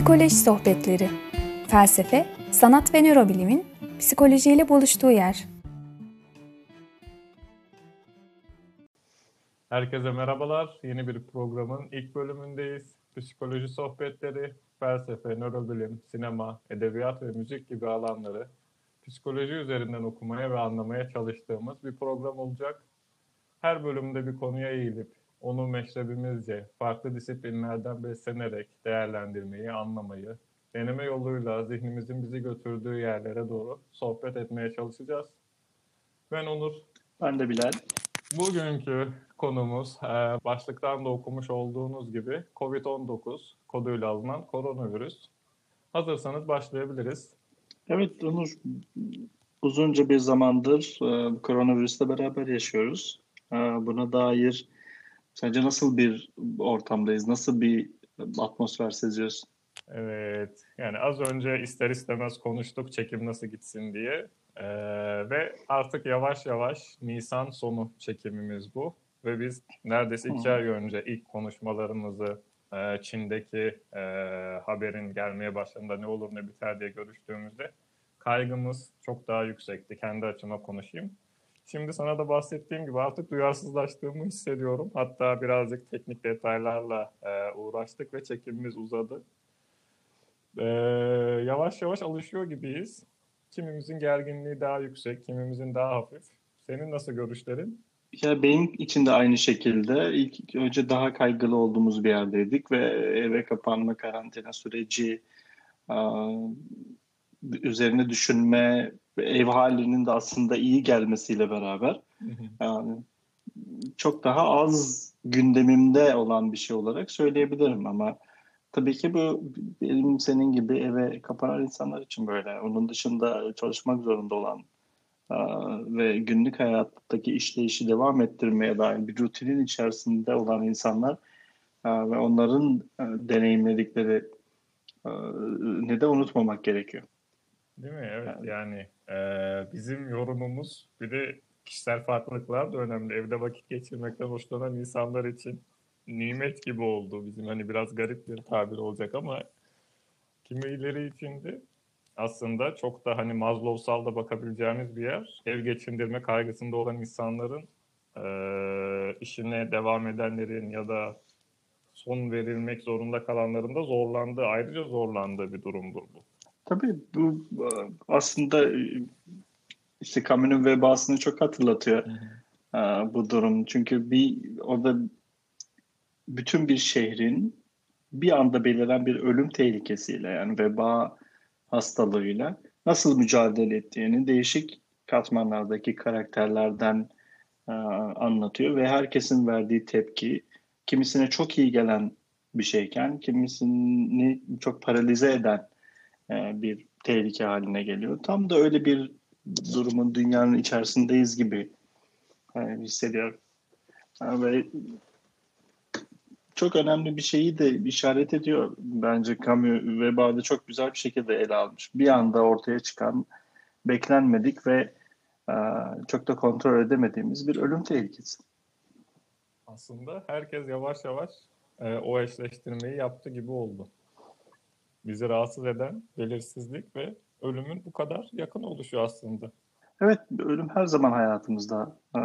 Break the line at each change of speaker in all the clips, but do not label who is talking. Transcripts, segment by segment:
Psikoloji Sohbetleri Felsefe, sanat ve nörobilimin psikolojiyle buluştuğu yer.
Herkese merhabalar. Yeni bir programın ilk bölümündeyiz. Psikoloji sohbetleri, felsefe, nörobilim, sinema, edebiyat ve müzik gibi alanları psikoloji üzerinden okumaya ve anlamaya çalıştığımız bir program olacak. Her bölümde bir konuya eğilip onu meşrebimizce farklı disiplinlerden beslenerek değerlendirmeyi, anlamayı, deneme yoluyla zihnimizin bizi götürdüğü yerlere doğru sohbet etmeye çalışacağız. Ben Onur.
Ben de Bilal.
Bugünkü konumuz e, başlıktan da okumuş olduğunuz gibi COVID-19 koduyla alınan koronavirüs. Hazırsanız başlayabiliriz.
Evet Onur, uzunca bir zamandır e, koronavirüsle beraber yaşıyoruz. E, buna dair sence nasıl bir ortamdayız, nasıl bir atmosfer seziyorsun?
Evet, yani az önce ister istemez konuştuk çekim nasıl gitsin diye. Ee, ve artık yavaş yavaş Nisan sonu çekimimiz bu. Ve biz neredeyse iki ay önce ilk konuşmalarımızı e, Çin'deki e, haberin gelmeye başladığında ne olur ne biter diye görüştüğümüzde kaygımız çok daha yüksekti. Kendi açıma konuşayım. Şimdi sana da bahsettiğim gibi artık duyarsızlaştığımı hissediyorum. Hatta birazcık teknik detaylarla e, uğraştık ve çekimimiz uzadı. E, yavaş yavaş alışıyor gibiyiz. Kimimizin gerginliği daha yüksek, kimimizin daha hafif. Senin nasıl görüşlerin?
Ya benim için de aynı şekilde ilk önce daha kaygılı olduğumuz bir yerdeydik ve eve kapanma karantina süreci üzerine düşünme ev halinin de aslında iyi gelmesiyle beraber yani çok daha az gündemimde olan bir şey olarak söyleyebilirim ama tabii ki bu benim senin gibi eve kapanan insanlar için böyle. Onun dışında çalışmak zorunda olan ve günlük hayattaki işleyişi devam ettirmeye dair bir rutinin içerisinde olan insanlar ve onların deneyimledikleri ne de unutmamak gerekiyor.
Değil mi? Evet yani, e, bizim yorumumuz bir de kişisel farklılıklar da önemli. Evde vakit geçirmekten hoşlanan insanlar için nimet gibi oldu. Bizim hani biraz garip bir tabir olacak ama kimileri için de aslında çok da hani Maslow'sal da bakabileceğimiz bir yer. Ev geçindirme kaygısında olan insanların e, işine devam edenlerin ya da son verilmek zorunda kalanların da zorlandığı, ayrıca zorlandığı bir durumdur bu.
Tabii bu aslında işte Camus'un vebasını çok hatırlatıyor hı. bu durum. Çünkü bir orada bütün bir şehrin bir anda beliren bir ölüm tehlikesiyle yani veba hastalığıyla nasıl mücadele ettiğini değişik katmanlardaki karakterlerden e, anlatıyor ve herkesin verdiği tepki kimisine çok iyi gelen bir şeyken kimisini çok paralize eden e, bir tehlike haline geliyor. Tam da öyle bir durumun dünyanın içerisindeyiz gibi e, hissediyorum. E, ve çok önemli bir şeyi de işaret ediyor. Bence Camus vebada çok güzel bir şekilde ele almış. Bir anda ortaya çıkan beklenmedik ve çok da kontrol edemediğimiz bir ölüm tehlikesi.
Aslında herkes yavaş yavaş o eşleştirmeyi yaptı gibi oldu bizi rahatsız eden belirsizlik ve ölümün bu kadar yakın oluşu aslında.
Evet, ölüm her zaman hayatımızda e,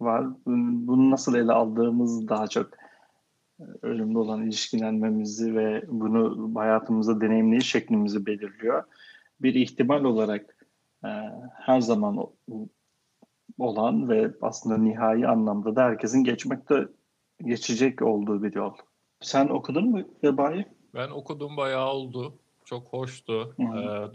var. Bunu nasıl ele aldığımız daha çok e, ölümle olan ilişkilenmemizi ve bunu hayatımızda deneyimleyiş şeklimizi belirliyor. Bir ihtimal olarak e, her zaman olan ve aslında nihai anlamda da herkesin geçmekte geçecek olduğu bir yol. Sen okudun mu Vebayı?
Ben okudum bayağı oldu. Çok hoştu. Ee,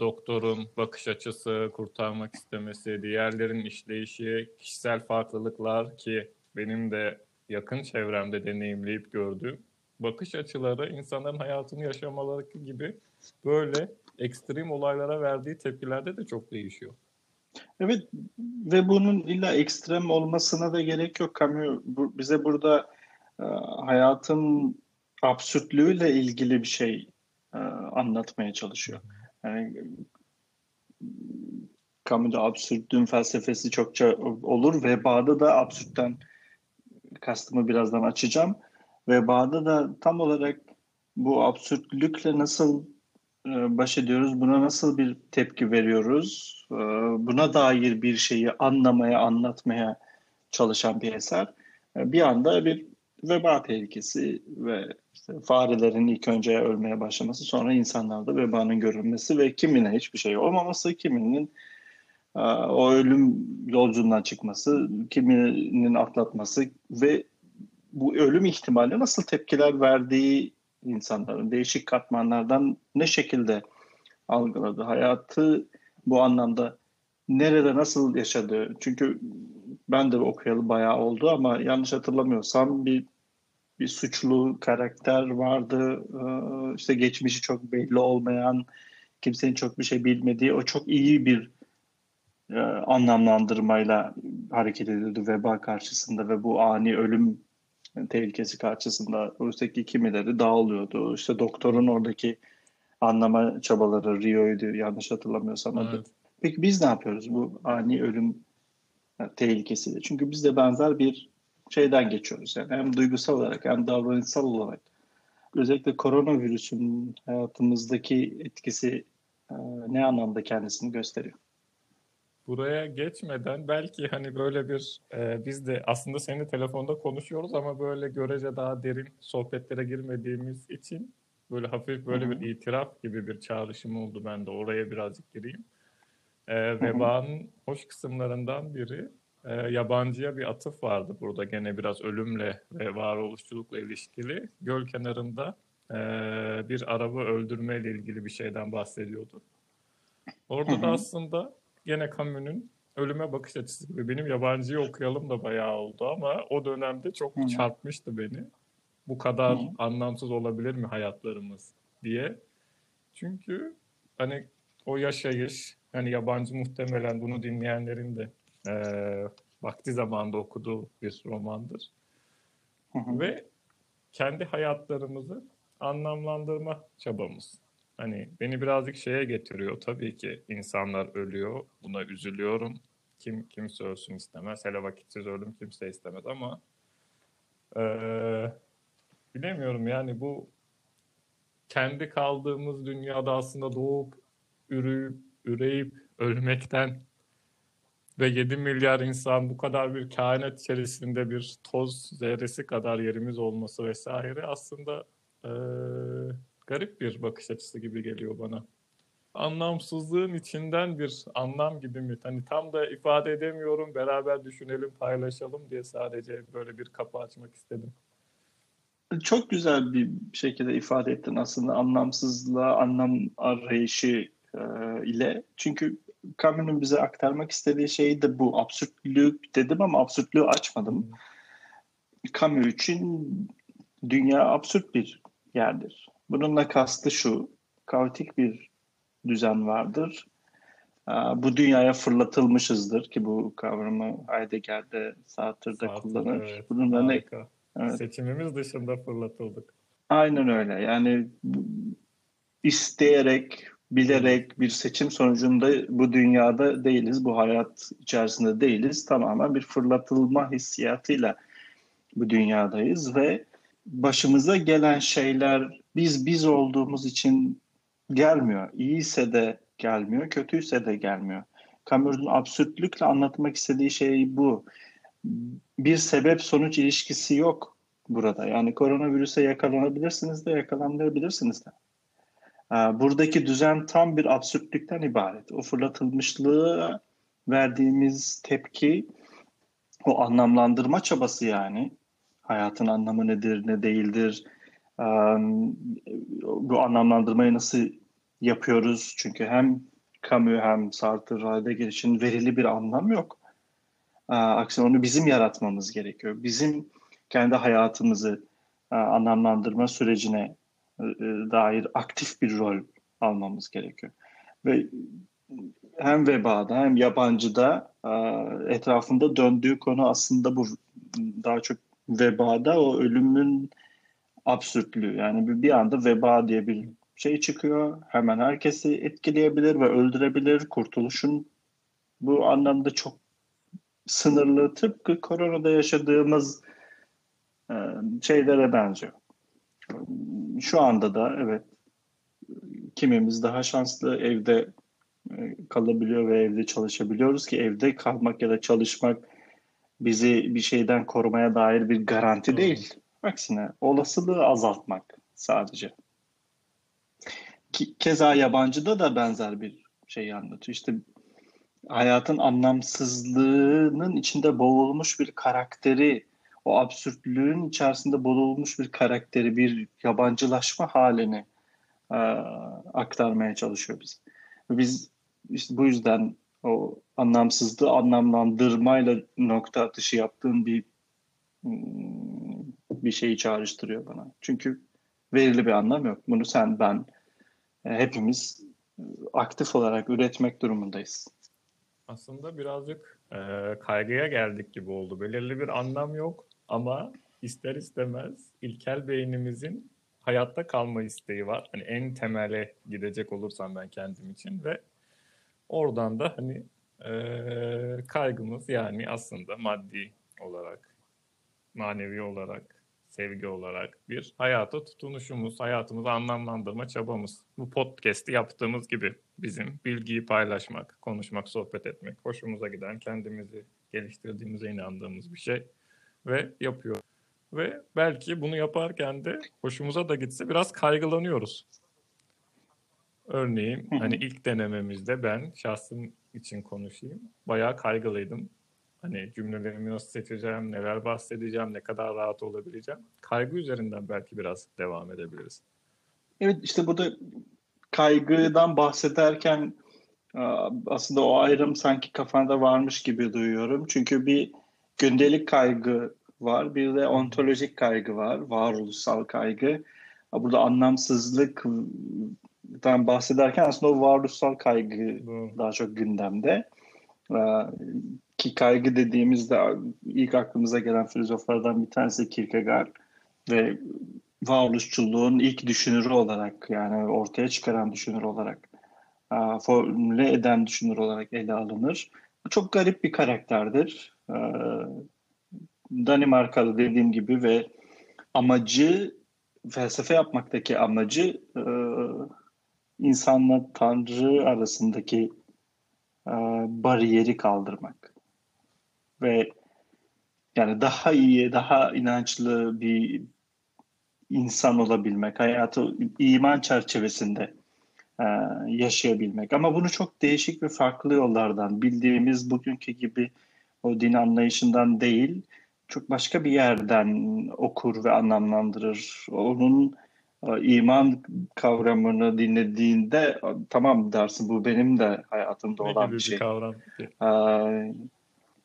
doktorun bakış açısı, kurtarmak istemesi, diğerlerin işleyişi, kişisel farklılıklar ki benim de yakın çevremde deneyimleyip gördüğüm bakış açıları insanların hayatını yaşamaları gibi böyle ekstrem olaylara verdiği tepkilerde de çok değişiyor.
Evet ve bunun illa ekstrem olmasına da gerek yok. Camus bize burada e, hayatın absürtlüğüyle ilgili bir şey e, anlatmaya çalışıyor. Yani Camus'da absürtlüğün felsefesi çokça olur. Veba'da da absürtten kastımı birazdan açacağım. Veba'da da tam olarak bu absürtlükle nasıl e, baş ediyoruz? Buna nasıl bir tepki veriyoruz? E, buna dair bir şeyi anlamaya, anlatmaya çalışan bir eser. E, bir anda bir veba tehlikesi ve farelerin ilk önce ölmeye başlaması, sonra insanlarda vebanın görülmesi ve kimine hiçbir şey olmaması, kiminin o ölüm yolculuğundan çıkması, kiminin atlatması ve bu ölüm ihtimali nasıl tepkiler verdiği insanların değişik katmanlardan ne şekilde algıladı hayatı bu anlamda nerede nasıl yaşadı çünkü ben de okuyalı bayağı oldu ama yanlış hatırlamıyorsam bir bir suçlu karakter vardı ee, işte geçmişi çok belli olmayan kimsenin çok bir şey bilmediği o çok iyi bir e, anlamlandırmayla hareket ediyordu veba karşısında ve bu ani ölüm tehlikesi karşısında Oysa kimileri dağılıyordu. İşte doktorun oradaki anlama çabaları Rio'ydu yanlış hatırlamıyorsam. Evet. Peki biz ne yapıyoruz bu ani ölüm tehlikesiyle? Çünkü biz de benzer bir şeyden geçiyoruz. Yani hem duygusal olarak hem davranışsal olarak. Özellikle koronavirüsün hayatımızdaki etkisi e, ne anlamda kendisini gösteriyor?
buraya geçmeden belki hani böyle bir e, biz de aslında seninle telefonda konuşuyoruz ama böyle görece daha derin sohbetlere girmediğimiz için böyle hafif böyle bir itiraf gibi bir çağrışım oldu ben de oraya birazcık gireyim. E, vebanın hoş kısımlarından biri e, yabancıya bir atıf vardı burada gene biraz ölümle ve varoluşçulukla ilişkili. Göl kenarında e, bir arabı öldürme ile ilgili bir şeyden bahsediyordu. Orada da aslında gene Camus'un ölüme bakış açısı gibi. Benim yabancıyı okuyalım da bayağı oldu ama o dönemde çok çarpmıştı beni. Bu kadar anlamsız olabilir mi hayatlarımız diye. Çünkü hani o yaşayış, hani yabancı muhtemelen bunu dinleyenlerin de e, vakti zamanında okuduğu bir romandır. Hı hı. Ve kendi hayatlarımızı anlamlandırma çabamız. Hani beni birazcık şeye getiriyor. Tabii ki insanlar ölüyor. Buna üzülüyorum. Kim kimse ölsün istemez. Hele vakitsiz ölüm kimse istemez ama ee, bilemiyorum yani bu kendi kaldığımız dünyada aslında doğup üreyip, üreyip ölmekten ve 7 milyar insan bu kadar bir kainat içerisinde bir toz zerresi kadar yerimiz olması vesaire aslında ee, garip bir bakış açısı gibi geliyor bana. Anlamsızlığın içinden bir anlam gibi mi? Hani tam da ifade edemiyorum. Beraber düşünelim, paylaşalım diye sadece böyle bir kapı açmak istedim.
Çok güzel bir şekilde ifade ettin aslında anlamsızlığa, anlam arayışı e, ile. Çünkü Camus'un bize aktarmak istediği şey de bu. Absürtlük dedim ama absürtlüğü açmadım. Camus için dünya absürt bir yerdir. Bununla kastı şu, kaotik bir düzen vardır. Bu dünyaya fırlatılmışızdır ki bu kavramı Heidegger'de Sartre'da kullanır. Evet,
Bununla ne? Evet. Seçimimiz dışında fırlatıldık.
Aynen öyle. Yani isteyerek, bilerek bir seçim sonucunda bu dünyada değiliz, bu hayat içerisinde değiliz. Tamamen bir fırlatılma hissiyatıyla bu dünyadayız ve başımıza gelen şeyler biz biz olduğumuz için gelmiyor. İyiyse de gelmiyor, kötüyse de gelmiyor. Camus'un absürtlükle anlatmak istediği şey bu. Bir sebep sonuç ilişkisi yok burada. Yani koronavirüse yakalanabilirsiniz de yakalanabilirsiniz de. Ee, buradaki düzen tam bir absürtlükten ibaret. O fırlatılmışlığı verdiğimiz tepki, o anlamlandırma çabası yani. Hayatın anlamı nedir, ne değildir, bu anlamlandırmayı nasıl yapıyoruz? Çünkü hem Camus hem Sartre, Heidegger için verili bir anlam yok. Aksine onu bizim yaratmamız gerekiyor. Bizim kendi hayatımızı anlamlandırma sürecine dair aktif bir rol almamız gerekiyor. Ve hem vebada hem yabancıda etrafında döndüğü konu aslında bu daha çok vebada o ölümün absürtlüğü. Yani bir anda veba diye bir şey çıkıyor. Hemen herkesi etkileyebilir ve öldürebilir. Kurtuluşun bu anlamda çok sınırlı tıpkı koronada yaşadığımız e, şeylere benziyor. Şu anda da evet kimimiz daha şanslı evde e, kalabiliyor ve evde çalışabiliyoruz ki evde kalmak ya da çalışmak bizi bir şeyden korumaya dair bir garanti hmm. değil. Aksine olasılığı azaltmak sadece. Keza yabancıda da benzer bir şey anlatıyor. İşte hayatın anlamsızlığının içinde boğulmuş bir karakteri, o absürtlüğün içerisinde boğulmuş bir karakteri, bir yabancılaşma halini e, aktarmaya çalışıyor biz. Biz işte bu yüzden o anlamsızlığı anlamlandırmayla nokta atışı yaptığın bir hmm, bir şeyi çağrıştırıyor bana. Çünkü verili bir anlam yok. Bunu sen, ben, e, hepimiz aktif olarak üretmek durumundayız.
Aslında birazcık e, kaygıya geldik gibi oldu. Belirli bir anlam yok ama ister istemez ilkel beynimizin hayatta kalma isteği var. Hani en temele gidecek olursam ben kendim için ve oradan da hani e, kaygımız yani aslında maddi olarak, manevi olarak, sevgi olarak bir hayata tutunuşumuz, hayatımızı anlamlandırma çabamız. Bu podcast'i yaptığımız gibi bizim bilgiyi paylaşmak, konuşmak, sohbet etmek, hoşumuza giden, kendimizi geliştirdiğimize inandığımız bir şey ve yapıyor. Ve belki bunu yaparken de hoşumuza da gitse biraz kaygılanıyoruz. Örneğin hani ilk denememizde ben şahsım için konuşayım. Bayağı kaygılıydım. Hani cümlelerimi nasıl seçeceğim, neler bahsedeceğim, ne kadar rahat olabileceğim. Kaygı üzerinden belki biraz devam edebiliriz.
Evet işte burada kaygıdan bahsederken aslında o ayrım sanki kafanda varmış gibi duyuyorum. Çünkü bir gündelik kaygı var, bir de ontolojik kaygı var, varoluşsal kaygı. Burada anlamsızlıktan bahsederken aslında o varoluşsal kaygı hmm. daha çok gündemde. Ki kaygı dediğimizde ilk aklımıza gelen filozoflardan bir tanesi Kierkegaard ve varoluşçuluğun ilk düşünürü olarak yani ortaya çıkaran düşünür olarak formüle eden düşünür olarak ele alınır. Çok garip bir karakterdir. Danimarkalı dediğim gibi ve amacı felsefe yapmaktaki amacı insanla Tanrı arasındaki bariyeri kaldırmak ve yani daha iyi, daha inançlı bir insan olabilmek, hayatı iman çerçevesinde e, yaşayabilmek. Ama bunu çok değişik ve farklı yollardan, bildiğimiz bugünkü gibi o din anlayışından değil, çok başka bir yerden okur ve anlamlandırır. Onun e, iman kavramını dinlediğinde tamam dersin bu benim de hayatımda ne olan bir şey. Kavram?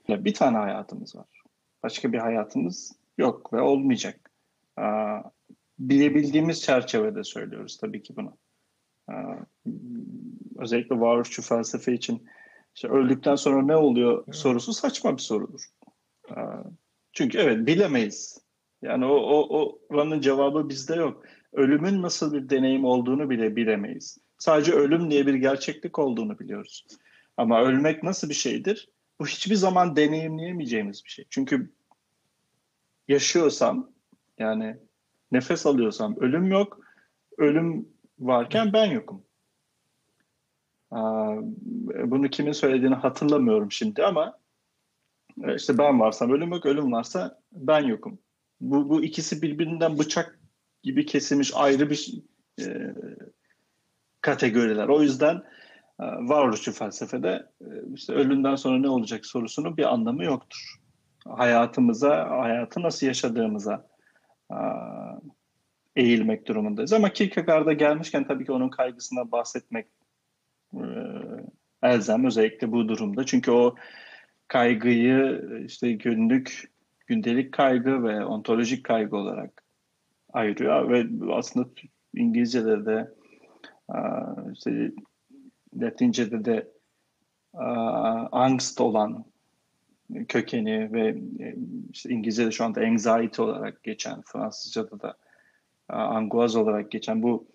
Ee, bir tane hayatımız var. Başka bir hayatımız yok ve olmayacak. Ee, bilebildiğimiz çerçevede söylüyoruz tabii ki bunu. Ee, özellikle varoluşçu felsefe için işte öldükten sonra ne oluyor sorusu saçma bir sorudur. Ee, çünkü evet bilemeyiz. Yani o, o, o oranın cevabı bizde yok. Ölümün nasıl bir deneyim olduğunu bile bilemeyiz. Sadece ölüm diye bir gerçeklik olduğunu biliyoruz. Ama ölmek nasıl bir şeydir? Bu hiçbir zaman deneyimleyemeyeceğimiz bir şey. Çünkü yaşıyorsam yani nefes alıyorsam ölüm yok. Ölüm varken ben yokum. Bunu kimin söylediğini hatırlamıyorum şimdi ama e, işte ben varsam ölüm yok, ölüm varsa ben yokum. Bu, bu ikisi birbirinden bıçak gibi kesilmiş ayrı bir e, kategoriler. O yüzden e, varoluşçu felsefede e, işte ölümden sonra ne olacak sorusunun bir anlamı yoktur. Hayatımıza, hayatı nasıl yaşadığımıza eğilmek durumundayız. Ama Kierkegaard'a gelmişken tabii ki onun kaygısına bahsetmek e, elzem özellikle bu durumda. Çünkü o kaygıyı işte günlük, gündelik kaygı ve ontolojik kaygı olarak ayırıyor ve aslında İngilizce'de de e, işte Latince'de de e, angst olan kökeni ve işte İngilizce'de şu anda anxiety olarak geçen Fransızca'da da Anguaz olarak geçen bu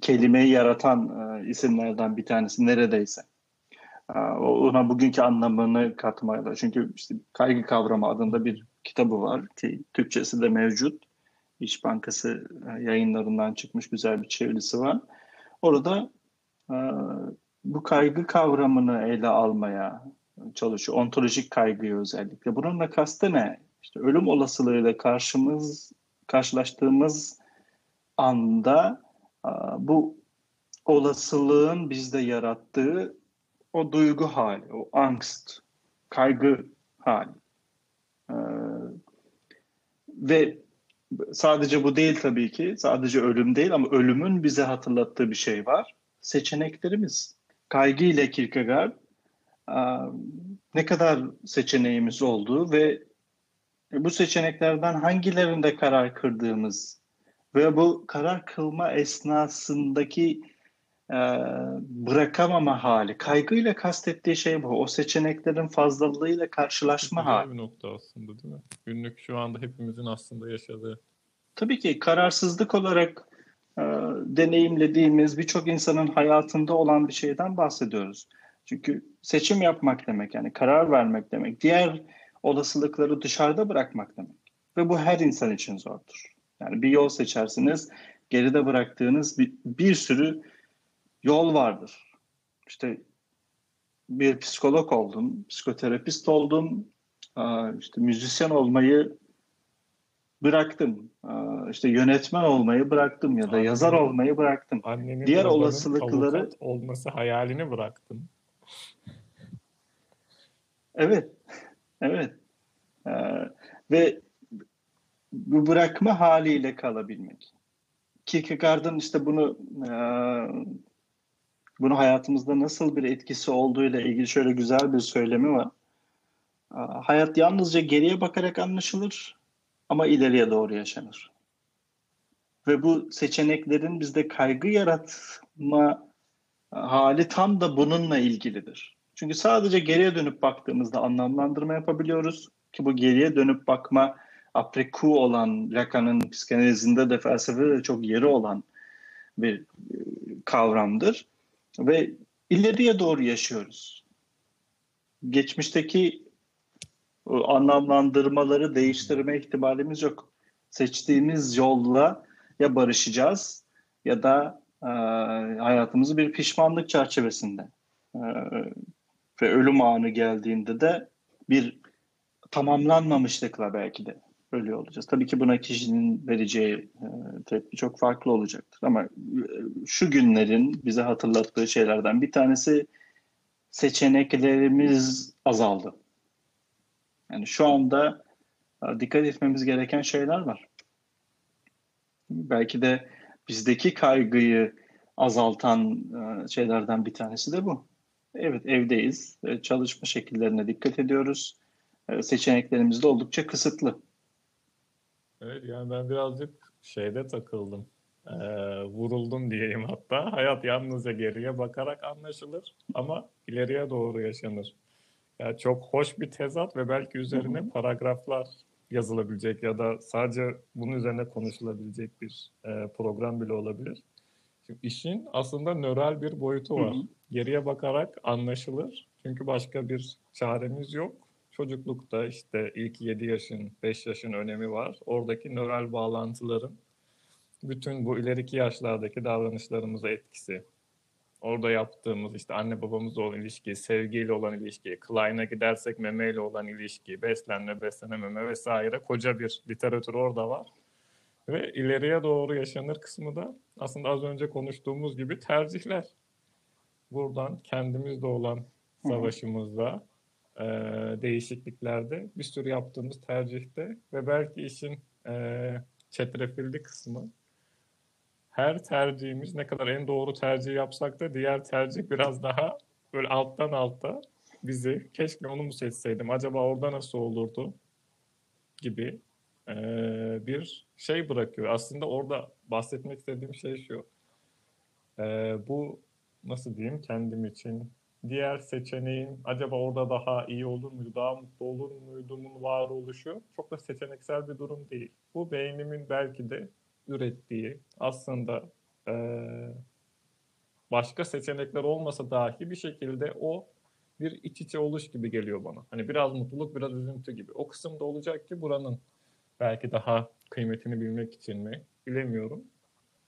kelimeyi yaratan e, isimlerden bir tanesi neredeyse. Ona bugünkü anlamını katmayla. Çünkü işte kaygı kavramı adında bir kitabı var ki Türkçesi de mevcut. İş Bankası e, yayınlarından çıkmış güzel bir çevirisi var. Orada e, bu kaygı kavramını ele almaya çalışıyor. Ontolojik kaygıyı özellikle. Bununla kastı ne? İşte ölüm olasılığıyla karşımız karşılaştığımız anda bu olasılığın bizde yarattığı o duygu hali, o angst, kaygı hali. Ee, ve sadece bu değil tabii ki, sadece ölüm değil ama ölümün bize hatırlattığı bir şey var. Seçeneklerimiz. Kaygı ile Kierkegaard ne kadar seçeneğimiz olduğu ve bu seçeneklerden hangilerinde karar kırdığımız ve bu karar kılma esnasındaki e, bırakamama hali. Kaygıyla kastettiği şey bu. O seçeneklerin fazlalığıyla karşılaşma
Güzel
hali.
bir nokta aslında değil mi? Günlük şu anda hepimizin aslında yaşadığı.
Tabii ki kararsızlık olarak e, deneyimlediğimiz birçok insanın hayatında olan bir şeyden bahsediyoruz. Çünkü seçim yapmak demek yani karar vermek demek. Diğer olasılıkları dışarıda bırakmak demek. Ve bu her insan için zordur. Yani bir yol seçersiniz, geride bıraktığınız bir, bir sürü yol vardır. İşte bir psikolog oldum, psikoterapist oldum, işte müzisyen olmayı bıraktım. İşte yönetmen olmayı bıraktım ya da yazar olmayı bıraktım.
Annenin
Diğer olasılıkları
olması hayalini bıraktın.
evet, evet. Ee, ve bu bırakma haliyle kalabilmek. Kierkegaard'ın işte bunu e, bunu hayatımızda nasıl bir etkisi olduğuyla ilgili şöyle güzel bir söylemi var. E, hayat yalnızca geriye bakarak anlaşılır ama ileriye doğru yaşanır. Ve bu seçeneklerin bizde kaygı yaratma hali tam da bununla ilgilidir. Çünkü sadece geriye dönüp baktığımızda anlamlandırma yapabiliyoruz ki bu geriye dönüp bakma apreku olan Lacan'ın psikanalizinde de felsefede de çok yeri olan bir e, kavramdır. Ve ileriye doğru yaşıyoruz. Geçmişteki anlamlandırmaları değiştirme ihtimalimiz yok. Seçtiğimiz yolla ya barışacağız ya da e, hayatımızı bir pişmanlık çerçevesinde e, ve ölüm anı geldiğinde de bir tamamlanmamışlıkla belki de ölüyor olacağız. Tabii ki buna kişinin vereceği e, tepki çok farklı olacaktır. Ama e, şu günlerin bize hatırlattığı şeylerden bir tanesi seçeneklerimiz azaldı. Yani şu anda e, dikkat etmemiz gereken şeyler var. Belki de bizdeki kaygıyı azaltan şeylerden bir tanesi de bu. Evet evdeyiz. Çalışma şekillerine dikkat ediyoruz. Seçeneklerimiz de oldukça kısıtlı.
Evet yani ben birazcık şeyde takıldım. Ee, vuruldum diyeyim hatta. Hayat yalnızca geriye bakarak anlaşılır ama ileriye doğru yaşanır. Yani çok hoş bir tezat ve belki üzerine paragraflar yazılabilecek ya da sadece bunun üzerine konuşulabilecek bir e, program bile olabilir. Şimdi işin aslında nöral bir boyutu var. Hı hı. Geriye bakarak anlaşılır. Çünkü başka bir çaremiz yok çocuklukta işte ilk 7 yaşın, 5 yaşın önemi var. Oradaki nöral bağlantıların bütün bu ileriki yaşlardaki davranışlarımıza etkisi. Orada yaptığımız işte anne babamızla olan ilişki, sevgiyle olan ilişki, Klein'a gidersek memeyle olan ilişki, beslenme, beslenememe vesaire koca bir literatür orada var. Ve ileriye doğru yaşanır kısmı da aslında az önce konuştuğumuz gibi tercihler. Buradan kendimizde olan savaşımızda e, değişikliklerde bir sürü yaptığımız tercihte ve belki işin e, çetrefilli kısmı her tercihimiz ne kadar en doğru tercih yapsak da diğer tercih biraz daha böyle alttan alta bizi keşke onu mu seçseydim acaba orada nasıl olurdu gibi e, bir şey bırakıyor. Aslında orada bahsetmek istediğim şey şu. E, bu nasıl diyeyim kendim için diğer seçeneğin acaba orada daha iyi olur muydu, daha mutlu olur muydumun var oluşu çok da seçeneksel bir durum değil. Bu beynimin belki de ürettiği aslında e, başka seçenekler olmasa dahi bir şekilde o bir iç içe oluş gibi geliyor bana. Hani biraz mutluluk, biraz üzüntü gibi. O kısımda olacak ki buranın
Belki daha kıymetini bilmek için mi? Bilemiyorum.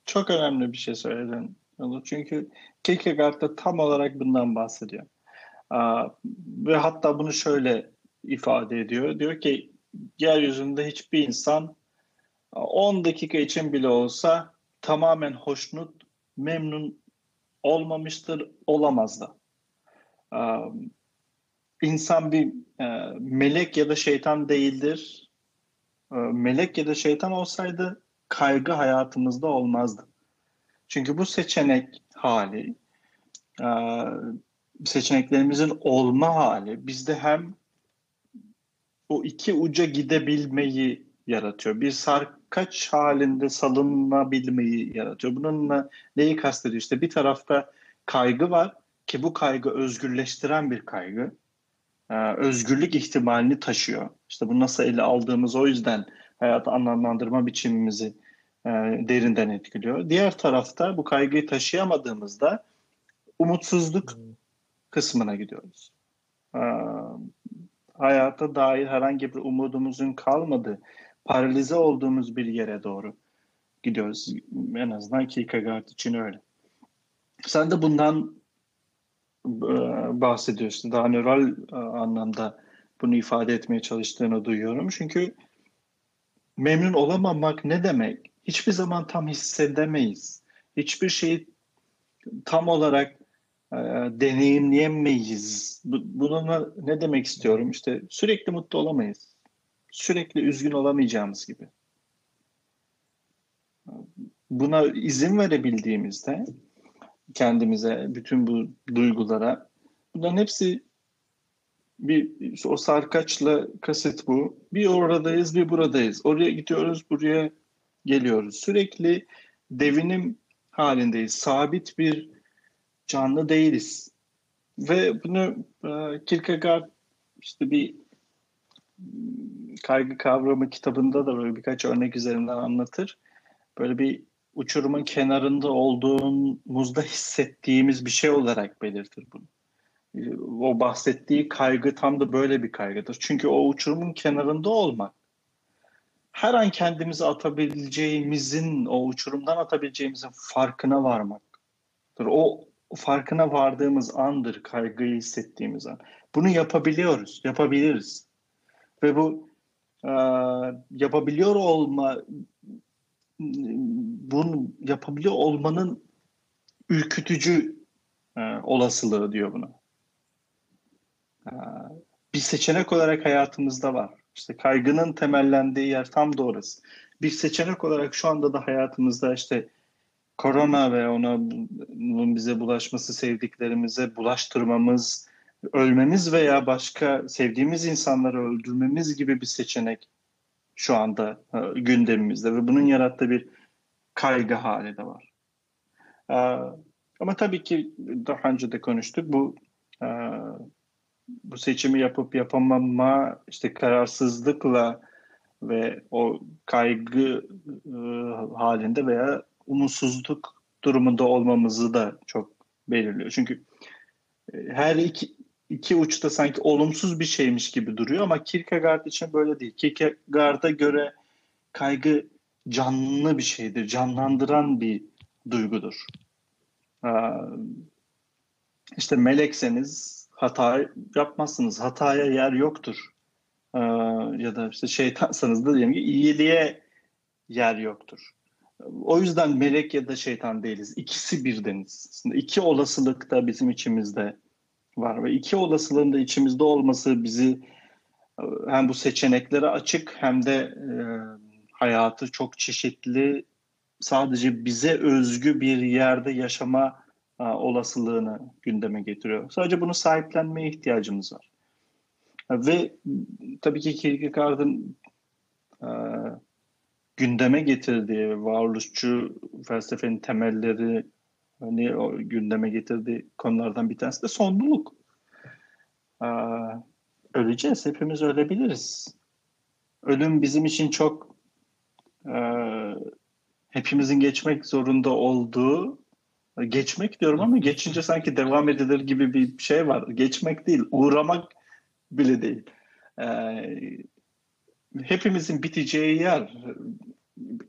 Çok önemli bir şey söyledin. Çünkü Kierkegaard da tam olarak bundan bahsediyor. Ve hatta bunu şöyle ifade ediyor. Diyor ki yeryüzünde hiçbir insan 10 dakika için bile olsa tamamen hoşnut, memnun olmamıştır, olamaz da. İnsan bir e, melek ya da şeytan değildir. Melek ya da şeytan olsaydı kaygı hayatımızda olmazdı. Çünkü bu seçenek hali, e, seçeneklerimizin olma hali bizde hem o iki uca gidebilmeyi yaratıyor. Bir sarkaç halinde salınabilmeyi yaratıyor. Bununla neyi kastediyor? İşte bir tarafta kaygı var ki bu kaygı özgürleştiren bir kaygı. Ee, özgürlük ihtimalini taşıyor. İşte bu nasıl ele aldığımız o yüzden hayatı anlamlandırma biçimimizi e, derinden etkiliyor. Diğer tarafta bu kaygıyı taşıyamadığımızda umutsuzluk kısmına gidiyoruz. Ee, hayata dair herhangi bir umudumuzun kalmadığı, paralize olduğumuz bir yere doğru gidiyoruz. En azından Kierkegaard için öyle. Sen de bundan e, bahsediyorsun. Daha nöral e, anlamda bunu ifade etmeye çalıştığını duyuyorum. Çünkü memnun olamamak ne demek? Hiçbir zaman tam hissedemeyiz. Hiçbir şeyi tam olarak e, deneyimleyemeyiz. Bu, bununla ne demek istiyorum? İşte sürekli mutlu olamayız. Sürekli üzgün olamayacağımız gibi. Buna izin verebildiğimizde kendimize, bütün bu duygulara bunların hepsi bir o sarkaçla kaset bu. Bir oradayız, bir buradayız. Oraya gidiyoruz, buraya geliyoruz. Sürekli devinim halindeyiz. Sabit bir canlı değiliz. Ve bunu e, Kierkegaard işte bir kaygı kavramı kitabında da böyle birkaç örnek üzerinden anlatır. Böyle bir uçurumun kenarında olduğumuzda hissettiğimiz bir şey olarak belirtir bunu. E, o bahsettiği kaygı tam da böyle bir kaygıdır. Çünkü o uçurumun kenarında olmak her an kendimizi atabileceğimizin, o uçurumdan atabileceğimizin farkına varmaktır. O farkına vardığımız andır kaygıyı hissettiğimiz an. Bunu yapabiliyoruz, yapabiliriz. Ve bu e, yapabiliyor olma, bunu yapabiliyor olmanın ürkütücü e, olasılığı diyor bunu. E, bir seçenek olarak hayatımızda var. İşte kaygının temellendiği yer tam da orası. Bir seçenek olarak şu anda da hayatımızda işte korona ve ona bize bulaşması sevdiklerimize bulaştırmamız, ölmemiz veya başka sevdiğimiz insanları öldürmemiz gibi bir seçenek şu anda e, gündemimizde ve bunun yarattığı bir kaygı hali de var. E, ama tabii ki daha önce de konuştuk bu e, bu seçimi yapıp yapamama işte kararsızlıkla ve o kaygı halinde veya umutsuzluk durumunda olmamızı da çok belirliyor. Çünkü e, her iki, iki uçta sanki olumsuz bir şeymiş gibi duruyor ama Kierkegaard için böyle değil. Kierkegaard'a göre kaygı canlı bir şeydir, canlandıran bir duygudur. İşte melekseniz hata yapmazsınız, hataya yer yoktur. Ya da işte şeytansanız da diyelim ki iyiliğe yer yoktur. O yüzden melek ya da şeytan değiliz. İkisi birdeniz. Aslında iki olasılık da bizim içimizde var ve iki olasılığın da içimizde olması bizi hem bu seçeneklere açık hem de e, hayatı çok çeşitli sadece bize özgü bir yerde yaşama olasılığını gündeme getiriyor. Sadece bunu sahiplenmeye ihtiyacımız var. Ve tabii ki Kierkegaard'ın e, gündeme getirdiği varoluşçu felsefenin temelleri hani o gündeme getirdiği konulardan bir tanesi de sonluluk. Ee, öleceğiz. Hepimiz ölebiliriz. Ölüm bizim için çok e, hepimizin geçmek zorunda olduğu geçmek diyorum ama geçince sanki devam edilir gibi bir şey var. Geçmek değil, uğramak bile değil. Ee, hepimizin biteceği yer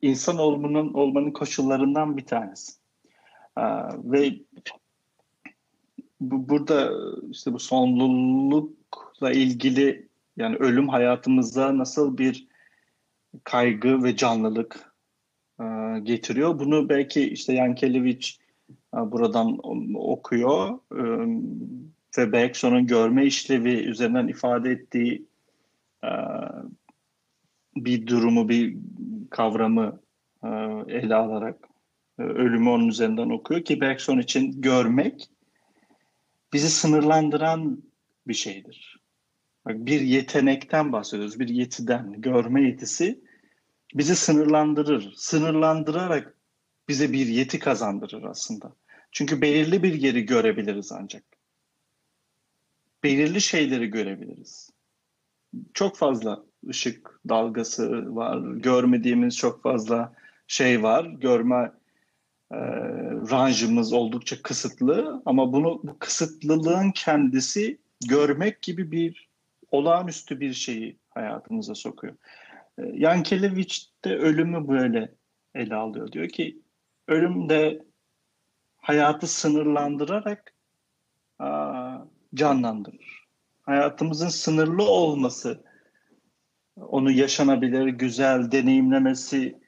insan olmanın olmanın koşullarından bir tanesi. Ve bu, burada işte bu sonlulukla ilgili yani ölüm hayatımıza nasıl bir kaygı ve canlılık e, getiriyor. Bunu belki işte Yankelevich buradan okuyor e, ve Bergson'un görme işlevi üzerinden ifade ettiği e, bir durumu, bir kavramı e, ele alarak e, ölümü onun üzerinden okuyor ki Bergson için görmek bizi sınırlandıran bir şeydir. Bak bir yetenekten bahsediyoruz, bir yetiden, görme yetisi bizi sınırlandırır. Sınırlandırarak bize bir yeti kazandırır aslında. Çünkü belirli bir yeri görebiliriz ancak. Belirli şeyleri görebiliriz. Çok fazla ışık dalgası var, görmediğimiz çok fazla şey var. Görme e, ranjımız oldukça kısıtlı ama bunu bu kısıtlılığın kendisi görmek gibi bir olağanüstü bir şeyi hayatımıza sokuyor. E, Yankelevich de ölümü böyle ele alıyor. Diyor ki ölüm de hayatı sınırlandırarak canlandırır. Hayatımızın sınırlı olması onu yaşanabilir, güzel, deneyimlemesi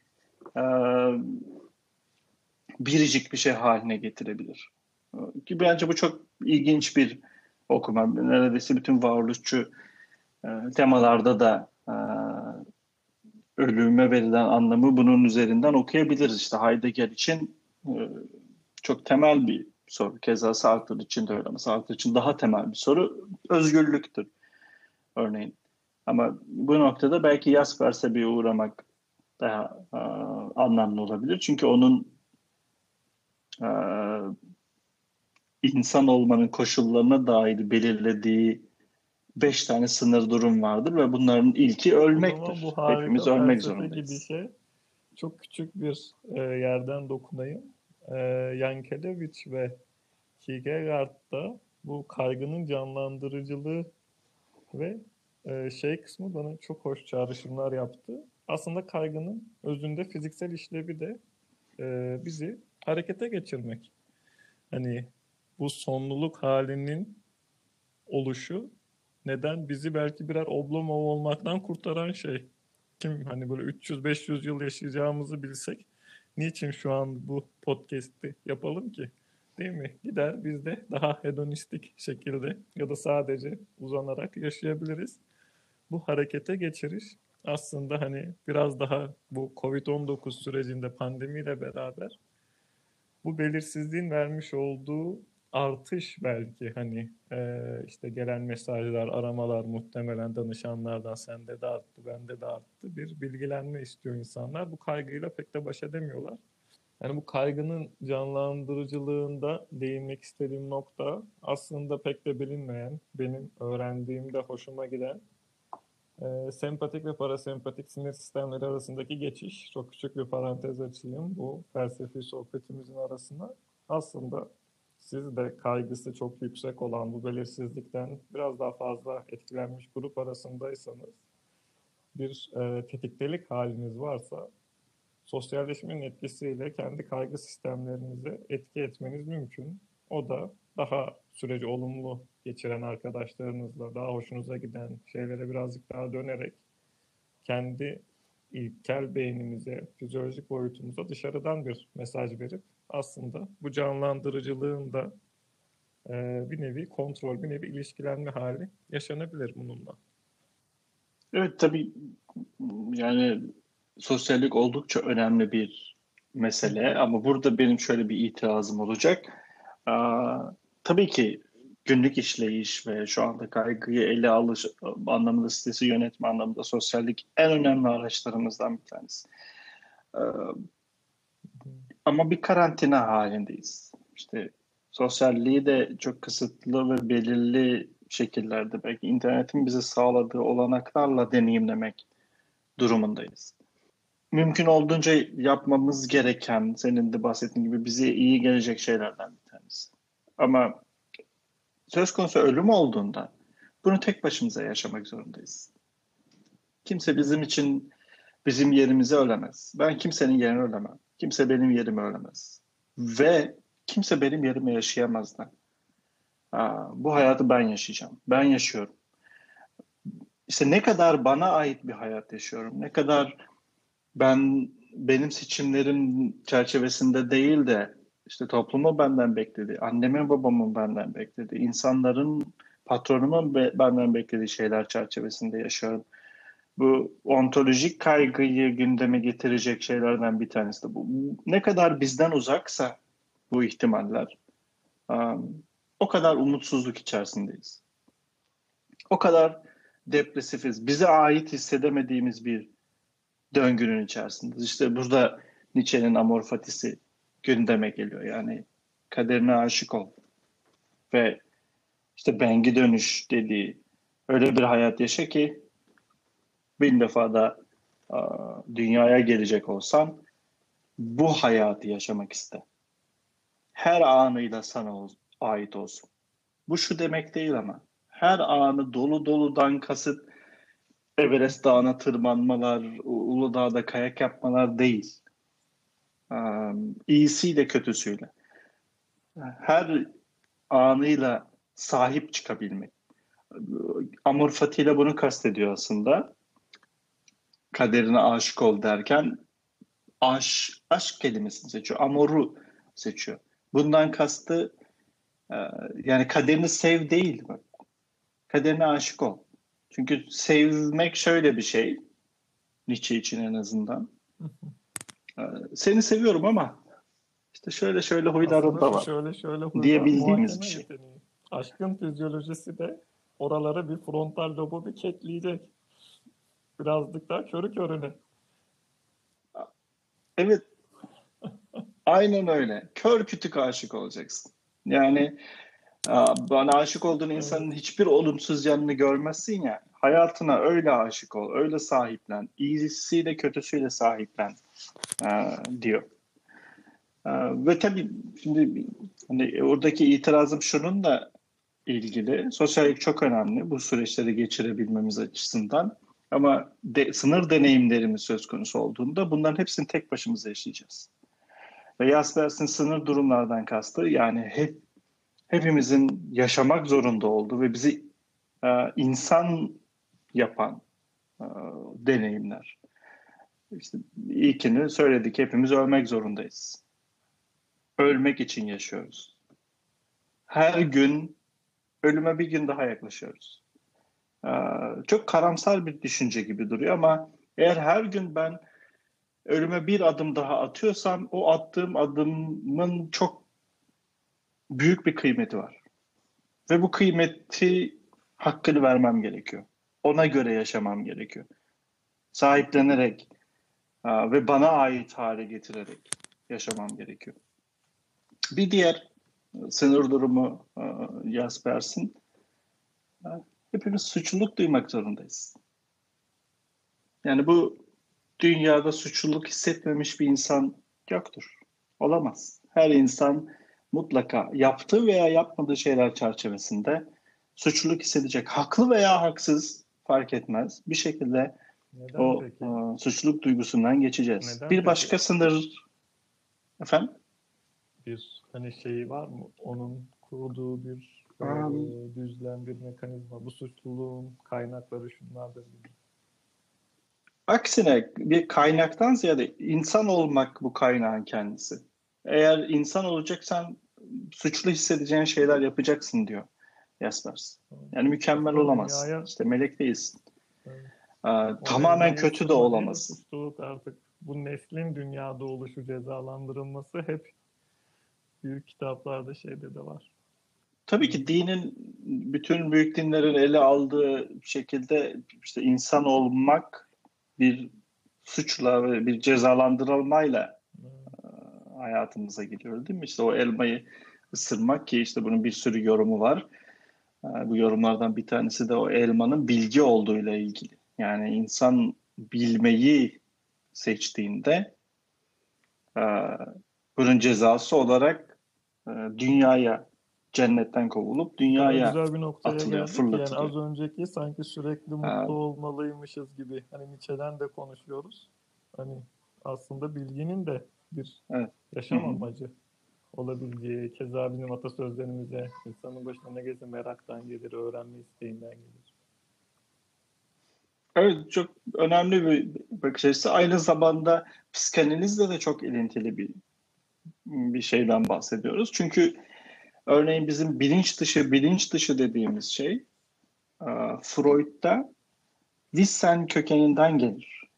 biricik bir şey haline getirebilir. Ki bence bu çok ilginç bir okuma. Neredeyse bütün varoluşçu temalarda da ölüme verilen anlamı bunun üzerinden okuyabiliriz. İşte Heidegger için e, çok temel bir soru. Keza Sartre için de öyle ama Sartre için daha temel bir soru özgürlüktür örneğin. Ama bu noktada belki Jaspers'e bir uğramak daha e, anlamlı olabilir. Çünkü onun e, insan olmanın koşullarına dair belirlediği beş tane sınır durum vardır ve bunların ilki ölmektir. Bu Hepimiz ölmek zorundayız. Gibi şey.
Çok küçük bir e, yerden dokunayım. E, Yankelevich ve Kierkegaard'da bu kaygının canlandırıcılığı ve e, şey kısmı bana çok hoş çağrışımlar yaptı. Aslında kaygının özünde fiziksel işlevi de e, bizi harekete geçirmek. Hani bu sonluluk halinin oluşu neden bizi belki birer oblomov olmaktan kurtaran şey. Kim hani böyle 300-500 yıl yaşayacağımızı bilsek niçin şu an bu podcast'i yapalım ki? Değil mi? Gider biz de daha hedonistik şekilde ya da sadece uzanarak yaşayabiliriz. Bu harekete geçiriş aslında hani biraz daha bu Covid-19 sürecinde pandemiyle beraber bu belirsizliğin vermiş olduğu artış belki hani e, işte gelen mesajlar, aramalar muhtemelen danışanlardan sende de arttı, bende de arttı. Bir bilgilenme istiyor insanlar. Bu kaygıyla pek de baş edemiyorlar. Yani bu kaygının canlandırıcılığında değinmek istediğim nokta aslında pek de bilinmeyen, benim öğrendiğimde hoşuma giden e, sempatik ve parasempatik sinir sistemleri arasındaki geçiş. Çok küçük bir parantez açayım bu felsefi sohbetimizin arasına. Aslında siz de kaygısı çok yüksek olan bu belirsizlikten biraz daha fazla etkilenmiş grup arasındaysanız bir e, tetiktelik haliniz varsa sosyalleşmenin etkisiyle kendi kaygı sistemlerinize etki etmeniz mümkün. O da daha süreci olumlu geçiren arkadaşlarınızla daha hoşunuza giden şeylere birazcık daha dönerek kendi ilkel beynimize, fizyolojik boyutumuza dışarıdan bir mesaj verip aslında bu canlandırıcılığın da e, bir nevi kontrol, bir nevi ilişkilenme hali yaşanabilir bununla.
Evet tabii yani sosyallik oldukça önemli bir mesele ama burada benim şöyle bir itirazım olacak. Aa, tabii ki günlük işleyiş ve şu anda kaygıyı ele alış anlamında stresi yönetme anlamında sosyallik en önemli araçlarımızdan bir tanesi. Ee, ama bir karantina halindeyiz. İşte sosyalliği de çok kısıtlı ve belirli şekillerde belki internetin bize sağladığı olanaklarla deneyimlemek durumundayız. Mümkün olduğunca yapmamız gereken, senin de bahsettiğin gibi bize iyi gelecek şeylerden bir tanesi. Ama söz konusu ölüm olduğunda bunu tek başımıza yaşamak zorundayız. Kimse bizim için bizim yerimizi ölemez. Ben kimsenin yerini ölemem. Kimse benim yerimi ölemez. Ve kimse benim yerime yaşayamaz da. Bu hayatı ben yaşayacağım. Ben yaşıyorum. İşte ne kadar bana ait bir hayat yaşıyorum. Ne kadar ben benim seçimlerim çerçevesinde değil de işte toplumu benden bekledi, annemin babamın benden bekledi, insanların patronumun benden beklediği şeyler çerçevesinde yaşıyorum. Bu ontolojik kaygıyı gündeme getirecek şeylerden bir tanesi de bu. Ne kadar bizden uzaksa bu ihtimaller, o kadar umutsuzluk içerisindeyiz. O kadar depresifiz. Bize ait hissedemediğimiz bir döngünün içerisindeyiz. İşte burada Nietzsche'nin amor fatisi gündeme geliyor. Yani kaderine aşık ol. Ve işte bengi dönüş dediği öyle bir hayat yaşa ki bin defa da dünyaya gelecek olsan bu hayatı yaşamak iste. Her anıyla sana ait olsun. Bu şu demek değil ama her anı dolu doludan kasıt Everest Dağı'na tırmanmalar, Uludağ'da kayak yapmalar değil. İyisiyle kötüsüyle. Her anıyla sahip çıkabilmek. Amor Fatih ile bunu kastediyor aslında. Kaderine aşık ol derken aş, aşk kelimesini seçiyor. Amoru seçiyor. Bundan kastı e, yani kaderini sev değil. Bak. Kaderine aşık ol. Çünkü sevmek şöyle bir şey. Nietzsche için en azından. E, seni seviyorum ama işte şöyle şöyle huyların da var.
Şöyle şöyle huylar,
diyebildiğimiz bir şey.
Yeteneği. Aşkın fizyolojisi de oralara bir frontal lobu bir kekleyecek. Birazcık daha körü körüne.
Evet. Aynen öyle. Kör kütük aşık olacaksın. Yani bana aşık olduğun insanın hiçbir olumsuz yanını görmezsin ya. Hayatına öyle aşık ol, öyle sahiplen. İyisiyle kötüsüyle sahiplen diyor. Ve tabii şimdi hani oradaki itirazım şunun da ilgili. Sosyallik çok önemli bu süreçleri geçirebilmemiz açısından. Ama de, sınır deneyimlerimiz söz konusu olduğunda bunların hepsini tek başımıza yaşayacağız. Ve Jaspers'in sınır durumlardan kastı yani hep hepimizin yaşamak zorunda olduğu ve bizi e, insan yapan e, deneyimler. İşte ilkini söyledik hepimiz ölmek zorundayız. Ölmek için yaşıyoruz. Her gün ölüme bir gün daha yaklaşıyoruz. Ee, çok karamsar bir düşünce gibi duruyor ama eğer her gün ben ölüme bir adım daha atıyorsam o attığım adımın çok büyük bir kıymeti var. Ve bu kıymeti hakkını vermem gerekiyor. Ona göre yaşamam gerekiyor. Sahiplenerek e, ve bana ait hale getirerek yaşamam gerekiyor. Bir diğer sınır durumu Jaspers'in e, hepimiz suçluluk duymak zorundayız. Yani bu dünyada suçluluk hissetmemiş bir insan yoktur. Olamaz. Her insan mutlaka yaptığı veya yapmadığı şeyler çerçevesinde suçluluk hissedecek. Haklı veya haksız fark etmez. Bir şekilde Neden o peki? E, suçluluk duygusundan geçeceğiz. Neden bir peki? başka sınır efendim
bir hani şeyi var mı? Onun kurduğu bir um, düzlem, bir mekanizma. Bu suçluluğun kaynakları şunlardır.
Aksine bir kaynaktan ziyade insan olmak bu kaynağın kendisi. Eğer insan olacaksan suçlu hissedeceğin şeyler yapacaksın diyor Jaspers. Yani mükemmel olamaz. Dünyaya... İşte melek değilsin. Evet. Ee, tamamen kötü de olamazsın.
Artık bu neslin dünyada oluşu cezalandırılması hep büyük kitaplarda şeyde de var.
Tabii ki dinin bütün büyük dinlerin ele aldığı şekilde işte insan olmak bir suçla ve bir cezalandırılmayla hmm. hayatımıza geliyor değil mi? İşte o elmayı ısırmak ki işte bunun bir sürü yorumu var. Bu yorumlardan bir tanesi de o elmanın bilgi olduğuyla ilgili. Yani insan bilmeyi seçtiğinde bunun cezası olarak e, dünyaya cennetten kovulup dünyaya
güzel bir noktaya
atılıyor,
geldik.
fırlatılıyor.
Yani az önceki sanki sürekli mutlu
Ha.
olmalıymışız gibi. Hani Nietzsche'den de konuşuyoruz. Hani aslında bilginin de bir
Evet.
yaşam amacı olabileceği. Keza bizim atasözlerimize insanın başına ne gelirse meraktan gelir, öğrenme isteğinden gelir.
Evet çok önemli bir bakış açısı. Aynı zamanda psikanalizle de çok ilintili bir bir şeyden bahsediyoruz. Çünkü örneğin bizim bilinç dışı bilinç dışı dediğimiz şey e, Freud'da Wissen kökeninden gelir.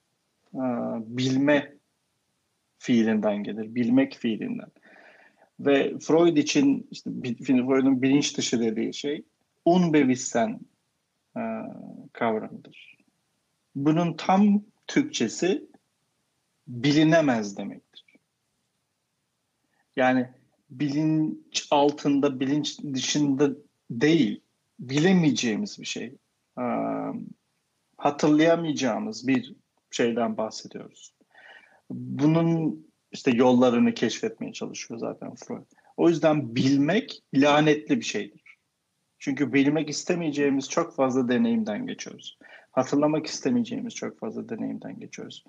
E, Bilme fiilinden gelir. Bilmek fiilinden. Ve Freud için işte Freud'un bilinç dışı dediği şey Unbewusstsein e, kavramıdır. Bunun tam Türkçesi bilinemez demektir. Yani bilinç altında, bilinç dışında değil, bilemeyeceğimiz bir şey. Ee, hatırlayamayacağımız bir şeyden bahsediyoruz. Bunun işte yollarını keşfetmeye çalışıyor zaten Freud. O yüzden bilmek lanetli bir şeydir. Çünkü bilmek istemeyeceğimiz çok fazla deneyimden geçiyoruz. Hatırlamak istemeyeceğimiz çok fazla deneyimden geçiyoruz.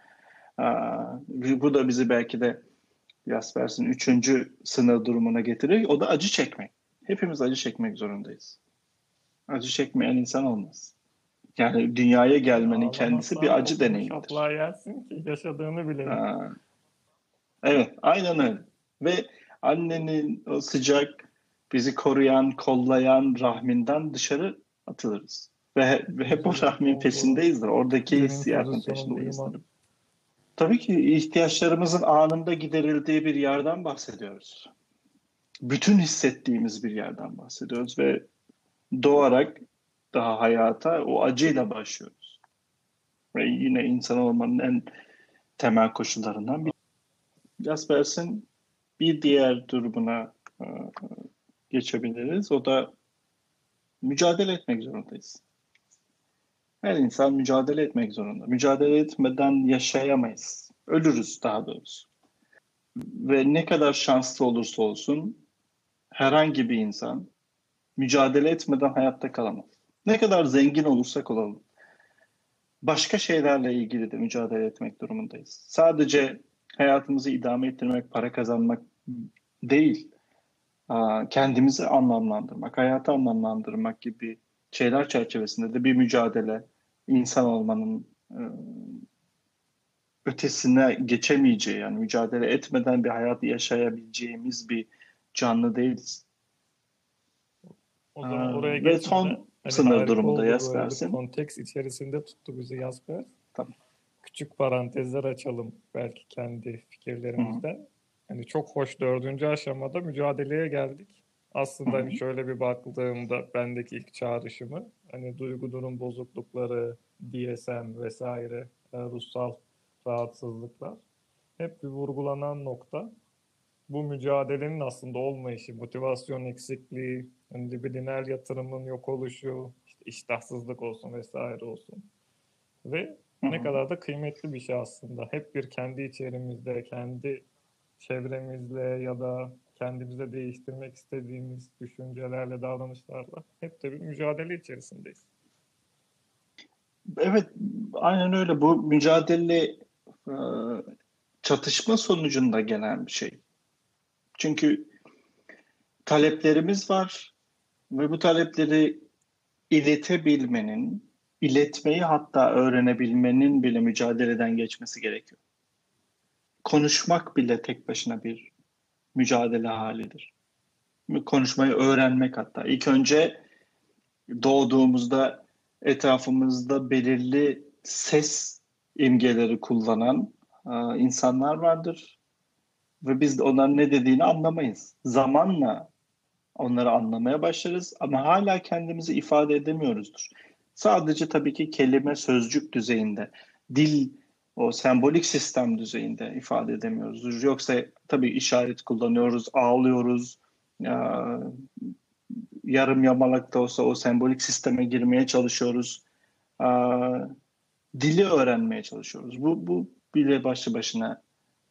Aa, bu da bizi belki de Jaspers'in üçüncü sınır durumuna getirir. O da acı çekmek. Hepimiz acı çekmek zorundayız. Acı çekmeyen insan olmaz. Yani dünyaya gelmenin kendisi bir acı deneyimidir.
Şaplığa yersin ki yaşadığını bilelim.
Evet, aynen öyle. Ve annenin o sıcak, bizi koruyan, kollayan rahminden dışarı atılırız. Ve, he- ve hep o rahmin peşindeyizdir. Oradaki hissiyatın
iman.
Tabii ki ihtiyaçlarımızın anında giderildiği bir yerden bahsediyoruz. Bütün hissettiğimiz bir yerden bahsediyoruz ve doğarak daha hayata o acıyla başlıyoruz. Ve yine insan olmanın en temel koşullarından biri. Jaspers'in bir diğer durumuna e, geçebiliriz. O da mücadele etmek zorundayız. Her insan mücadele etmek zorunda. Mücadele etmeden yaşayamayız. Ölürüz daha doğrusu. Ve ne kadar şanslı olursa olsun herhangi bir insan mücadele etmeden hayatta kalamaz. Ne kadar zengin olursak olalım. Başka şeylerle ilgili de mücadele etmek durumundayız. Sadece hayatımızı idame ettirmek, para kazanmak değil. Kendimizi anlamlandırmak, hayatı anlamlandırmak gibi şeyler çerçevesinde de bir mücadele, insan olmanın e, ötesine geçemeyeceği, yani mücadele etmeden bir hayatı yaşayabileceğimiz bir canlı değiliz.
O zaman
Aa,
oraya
ve son
hani
sınır durumunda Jaspers'in.
Konteks içerisinde tuttu bizi Jasper.
Tamam.
Küçük parantezler açalım belki kendi fikirlerimizden. Hani çok hoş dördüncü aşamada mücadeleye geldik. Aslında hani şöyle bir baktığımda bendeki ilk çağrışımı hani duygu durum bozuklukları, DSM vesaire, e, ruhsal rahatsızlıklar hep bir vurgulanan nokta bu mücadelenin aslında olmayışı, motivasyon eksikliği, hani libidinal yatırımın yok oluşu, işte iştahsızlık olsun vesaire olsun. Ve ne kadar da kıymetli bir şey aslında. Hep bir kendi içerimizde, kendi çevremizle ya da kendimize değiştirmek istediğimiz düşüncelerle, davranışlarla hep de bir mücadele içerisindeyiz.
Evet, aynen öyle. Bu mücadele e, çatışma sonucunda gelen bir şey. Çünkü taleplerimiz var ve bu talepleri iletebilmenin, iletmeyi hatta öğrenebilmenin bile mücadeleden geçmesi gerekiyor. Konuşmak bile tek başına bir mücadele halidir. Konuşmayı öğrenmek hatta. İlk önce doğduğumuzda etrafımızda belirli ses imgeleri kullanan e, insanlar vardır. Ve biz de onların ne dediğini anlamayız. Zamanla onları anlamaya başlarız ama hala kendimizi ifade edemiyoruzdur. Sadece tabii ki kelime sözcük düzeyinde, dil o sembolik sistem düzeyinde ifade edemiyoruzdur. Yoksa tabii işaret kullanıyoruz, ağlıyoruz, ya, yarım yamalak da olsa o sembolik sisteme girmeye çalışıyoruz. Aa, dili öğrenmeye çalışıyoruz. Bu, bu bile başlı başına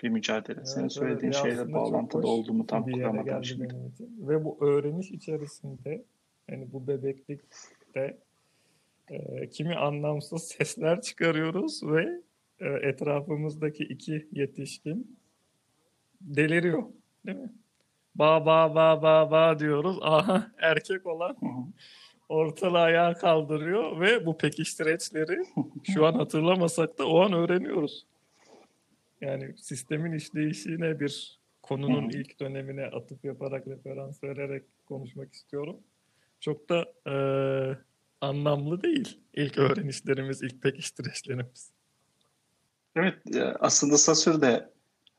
bir mücadele.
Evet,
Senin söylediğin
evet.
Şeyle bağlantılı olduğumu tam kuramadım şimdi.
benim. Ve bu öğreniş içerisinde yani bu bebeklikte e, kimi anlamsız sesler çıkarıyoruz ve etrafımızdaki iki yetişkin deliriyor. Değil mi? Ba ba ba ba ba diyoruz. Aha erkek olan ortalığı ayağa kaldırıyor ve bu pekiştireçleri şu an hatırlamasak da o an öğreniyoruz. Yani sistemin işleyişine bir konunun ilk dönemine atıf yaparak referans vererek konuşmak istiyorum. Çok da e, anlamlı değil ilk öğrenişlerimiz, ilk pekiştireçlerimiz.
Evet, e, aslında Saussure de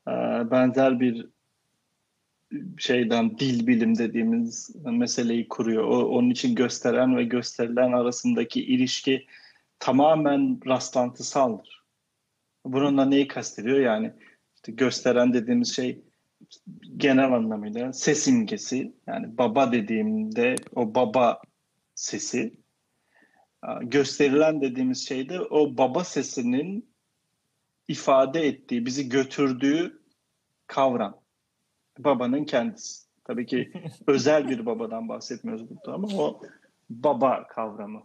e, benzer bir şeyden dil bilim dediğimiz meseleyi kuruyor. O, onun için gösteren ve gösterilen arasındaki ilişki tamamen rastlantısaldır. Bununla neyi kastediyor? Yani işte gösteren dediğimiz şey genel anlamıyla ses imgesi. Yani baba dediğimde o baba sesi. Aa, Gösterilen dediğimiz şey de o baba sesinin ifade ettiği, bizi götürdüğü kavram. Babanın kendisi. Tabii ki özel bir babadan bahsetmiyoruz burada ama o baba kavramı.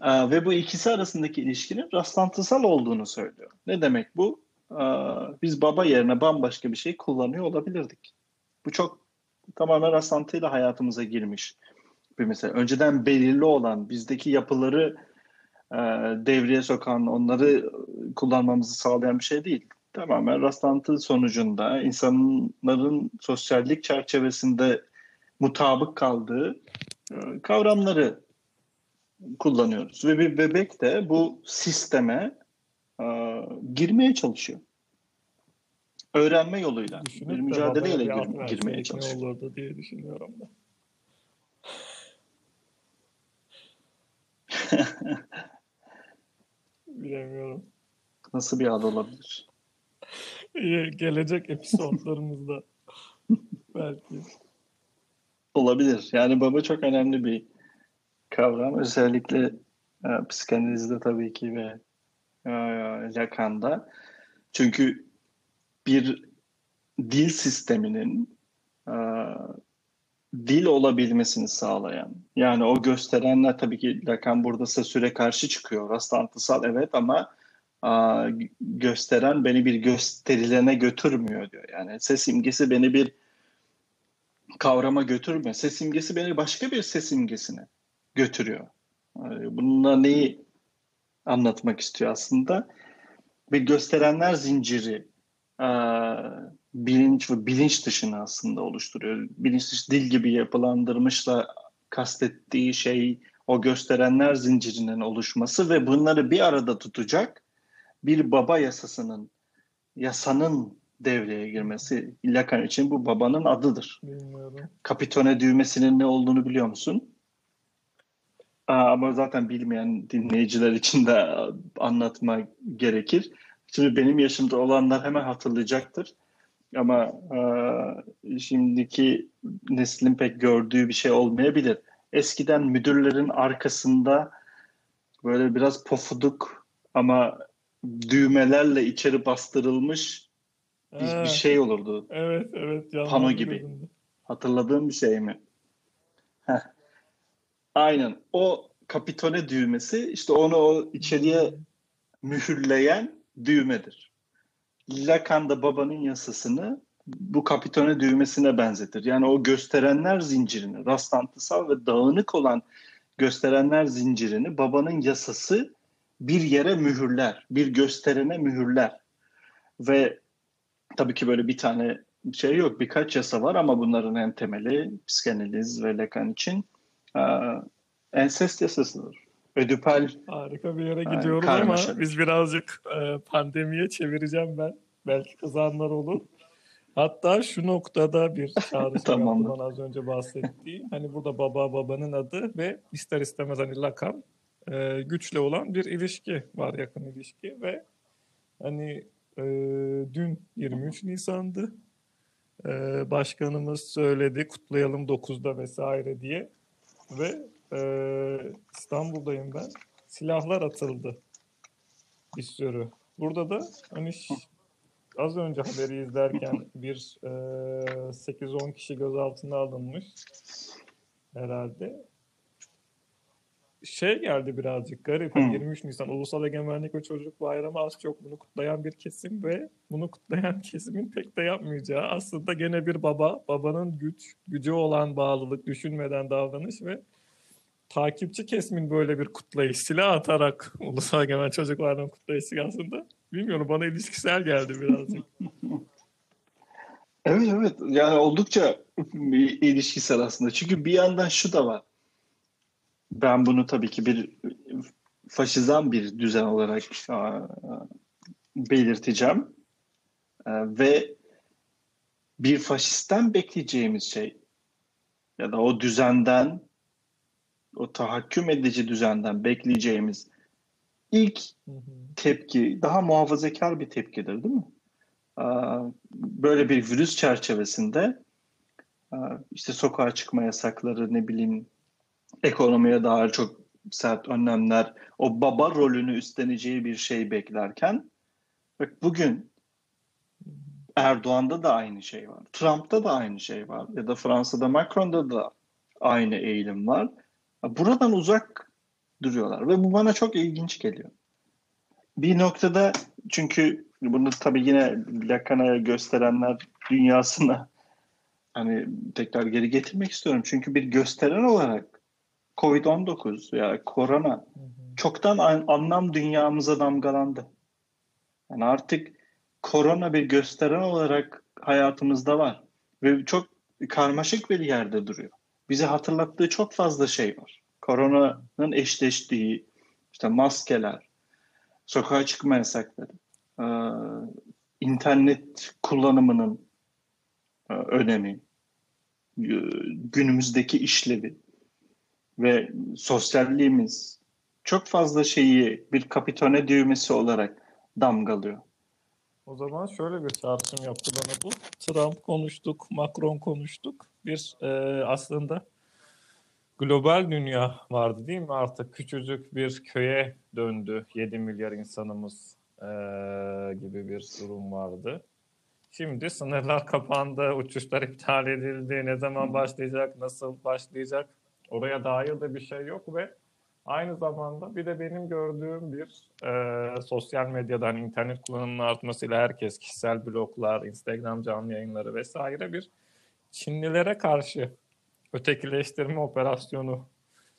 Aa, Ve bu ikisi arasındaki ilişkinin rastlantısal olduğunu söylüyor. Ne demek bu? Aa, Biz baba yerine bambaşka bir şey kullanıyor olabilirdik. Bu çok tamamen rastlantıyla hayatımıza girmiş bir mesele. Önceden belirli olan bizdeki yapıları e, devreye sokan, onları kullanmamızı sağlayan bir şey değil. Tamamen rastlantı sonucunda insanların sosyallik çerçevesinde mutabık kaldığı e, kavramları kullanıyoruz. Ve bir bebek de bu sisteme e, girmeye çalışıyor. Öğrenme yoluyla,
Düşünüp
bir
de
mücadeleyle gir- girmeye çalışıyor.
olurdu diye düşünüyorum da. Bilemiyorum.
Nasıl bir ad olabilir?
İyi, Gelecek episodlarımızda belki.
Olabilir. Yani baba çok önemli bir kavram. Özellikle e, psikanalizde tabii ki ve e, Lacan'da. Çünkü bir dil sisteminin e, dil olabilmesini sağlayan, yani o gösterenler tabii ki Lacan burada süre karşı çıkıyor. Rastlantısal evet ama e, gösteren beni bir gösterilene götürmüyor diyor. Yani ses imgesi beni bir kavrama götürmüyor. Ses imgesi beni başka bir ses imgesine götürüyor. Yani Bununla neyi anlatmak istiyor aslında? Bir gösterenler zinciri bilinç ve bilinç dışını aslında oluşturuyor. Bilinç dışı dil gibi yapılandırmışla kastettiği şey o gösterenler zincirinin oluşması ve bunları bir arada tutacak bir baba yasasının yasanın devreye girmesi Lacan için bu babanın adıdır.
Bilmiyorum.
Kapitone düğmesinin ne olduğunu biliyor musun? Aa, ama zaten bilmeyen dinleyiciler için de anlatma gerekir. Şimdi benim yaşımda olanlar hemen hatırlayacaktır. Ama e, şimdiki neslin pek gördüğü bir şey olmayabilir. Eskiden müdürlerin arkasında böyle biraz pofuduk ama düğmelerle içeri bastırılmış bir,
Ha,
bir şey olurdu.
Evet evet.
Pano gibi. Hatırladığım bir şey mi? Heh. Aynen. O kapitone düğmesi işte onu o içeriye mühürleyen düğmedir. Lacan da babanın yasasını bu kapitone düğmesine benzetir. Yani o gösterenler zincirini, rastlantısal ve dağınık olan gösterenler zincirini babanın yasası bir yere mühürler, bir gösterene mühürler. Ve tabii ki böyle bir tane şey yok, birkaç yasa var ama bunların en temeli psikanaliz ve Lacan için e, ensest yasasıdır. Ödipal
Harika bir yere
Yani
gidiyoruz
karmaşa.
ama biz birazcık e, pandemiye çevireceğim ben. Belki kızanlar olur. Hatta şu noktada bir çağrışım
Tamam.
az önce bahsettiğim. Hani burada baba babanın adı ve ister istemez hani Lacan e, güçle olan bir ilişki var yakın ilişki ve hani e, dün 23 Nisan'dı. E, başkanımız söyledi kutlayalım 9'da vesaire diye ve e, İstanbul'dayım ben. Silahlar atıldı bir sürü. burada da hani az önce haberi izlerken bir e, 8-10 kişi gözaltına alınmış herhalde. Şey geldi birazcık garip. Hani 23 Nisan Ulusal Egemenlik ve Çocuk Bayramı az çok bunu kutlayan bir kesim ve bunu kutlayan kesimin pek de yapmayacağı aslında gene bir baba, babanın güç, gücü olan bağlılık, düşünmeden davranış ve takipçi kesimin böyle bir kutlayış, silah atarak Ulusal Egemen Çocuk Bayramı kutlayışı aslında bilmiyorum bana ilişkisel geldi birazcık.
Evet evet yani oldukça ilişkisel aslında. Çünkü bir yandan şu da var. Ben bunu tabii ki bir faşizan bir düzen olarak belirteceğim. Ve bir faşistten bekleyeceğimiz şey ya da o düzenden o tahakküm edici düzenden bekleyeceğimiz ilk tepki daha muhafazakar bir tepkidir değil mi? Böyle bir virüs çerçevesinde işte sokağa çıkma yasakları ne bileyim ekonomiye daha çok sert önlemler o baba rolünü üstleneceği bir şey beklerken bak bugün Erdoğan'da da aynı şey var. Trump'ta da aynı şey var. Ya da Fransa'da Macron'da da aynı eğilim var. Buradan uzak duruyorlar ve bu bana çok ilginç geliyor. Bir noktada çünkü bunu tabii yine Lacan'a gösterenler dünyasına hani tekrar geri getirmek istiyorum. Çünkü bir gösteren olarak Covid-19 ya korona çoktan anlam dünyamıza damgalandı. Yani artık korona bir gösteren olarak hayatımızda var ve çok karmaşık bir yerde duruyor. Bize hatırlattığı çok fazla şey var. Koronanın eşleştiği işte maskeler, sokağa çıkma yasakları, internet kullanımının önemi, günümüzdeki işlevi ve sosyalliğimiz çok fazla şeyi bir kapitone düğmesi olarak damgalıyor.
O zaman şöyle bir çağrışım yaptı bana bu. Trump konuştuk, Macron konuştuk. Bir e, aslında global dünya vardı değil mi? Artık küçücük bir köye döndü 7 milyar insanımız e, gibi bir durum vardı. Şimdi sınırlar kapandı, uçuşlar iptal edildi. Ne zaman başlayacak, nasıl başlayacak? Oraya dair de bir şey yok ve aynı zamanda bir de benim gördüğüm bir e, sosyal medyadan internet kullanımının artmasıyla herkes kişisel bloglar, Instagram canlı yayınları vesaire bir Çinlilere karşı ötekileştirme operasyonu.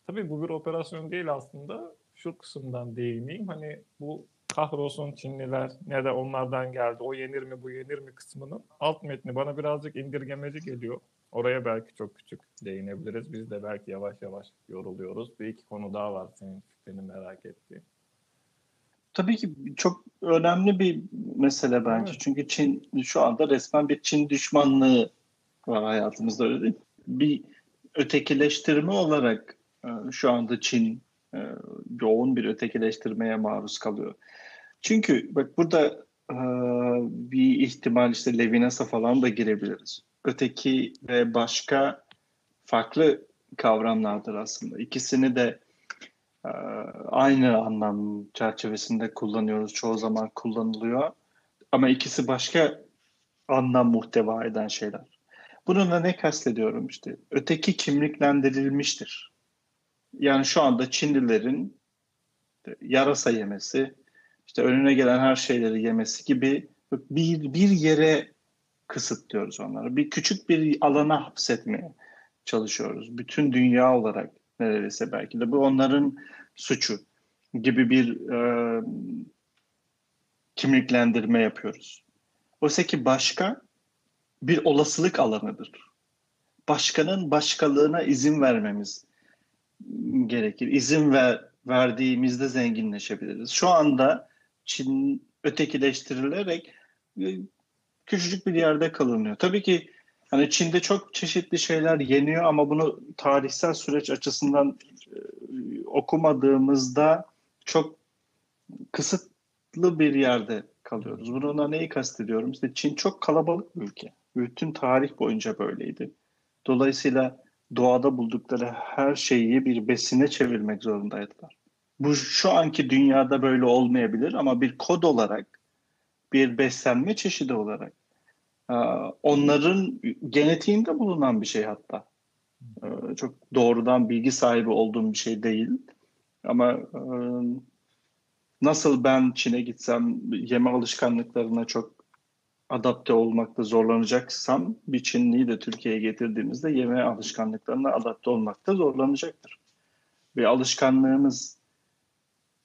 Tabii bu bir operasyon değil aslında. Şu kısımdan değineyim. Hani bu kahrolsun Çinliler ne de onlardan geldi. O yenir mi bu yenir mi kısmının alt metni bana birazcık indirgemeci geliyor. Oraya belki çok küçük değinebiliriz. Biz de belki yavaş yavaş yoruluyoruz. Bir iki konu daha var senin fikrini merak ettiğim.
Tabii ki çok önemli bir mesele bence. Evet. Çünkü Çin şu anda resmen bir Çin düşmanlığı var hayatımızda öyle değil Bir ötekileştirme olarak e, şu anda Çin e, yoğun bir ötekileştirmeye maruz kalıyor. Çünkü bak burada e, bir ihtimal işte Levinas'a falan da girebiliriz. Öteki ve başka farklı kavramlardır aslında. İkisini de aynı anlam çerçevesinde kullanıyoruz. Çoğu zaman kullanılıyor. Ama ikisi başka anlam muhteva eden şeyler. Bununla ne kastediyorum işte? Öteki kimliklendirilmiştir. Yani şu anda Çinlilerin yarasa yemesi, işte önüne gelen her şeyleri yemesi gibi bir, bir yere kısıtlıyoruz onları. Bir küçük bir alana hapsetmeye çalışıyoruz. Bütün dünya olarak neredeyse belki de bu onların suçu gibi bir e, kimliklendirme yapıyoruz. Oysa ki başka bir olasılık alanıdır. Başkanın başkalığına izin vermemiz gerekir. İzin ver, verdiğimizde zenginleşebiliriz. Şu anda Çin ötekileştirilerek e, küçücük bir yerde kalınıyor. Tabii ki hani Çin'de çok çeşitli şeyler yeniyor ama bunu tarihsel süreç açısından e, okumadığımızda çok kısıtlı bir yerde kalıyoruz. Bununla neyi kastediyorum? İşte Çin çok kalabalık bir ülke. Bütün tarih boyunca böyleydi. Dolayısıyla doğada buldukları her şeyi bir besine çevirmek zorundaydılar. bu şu anki dünyada böyle olmayabilir ama bir kod olarak, bir beslenme çeşidi olarak e, onların genetiğinde bulunan bir şey hatta. E, çok doğrudan bilgi sahibi olduğum bir şey değil. Ama e, nasıl ben Çin'e gitsem yeme alışkanlıklarına çok adapte olmakta zorlanacaksam bir Çinliyi de Türkiye'ye getirdiğimizde yeme alışkanlıklarına adapte olmakta zorlanacaktır. Bir alışkanlığımız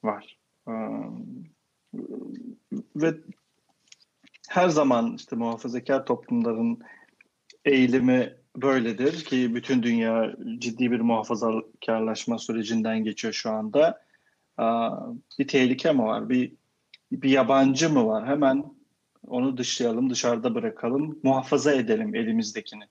var. Ee, ve her zaman işte muhafazakar toplumların eğilimi böyledir ki bütün dünya ciddi bir muhafazakarlaşma sürecinden geçiyor şu anda. Bir tehlike mi var? Bir bir yabancı mı var? Hemen onu dışlayalım, dışarıda bırakalım, muhafaza edelim elimizdekini.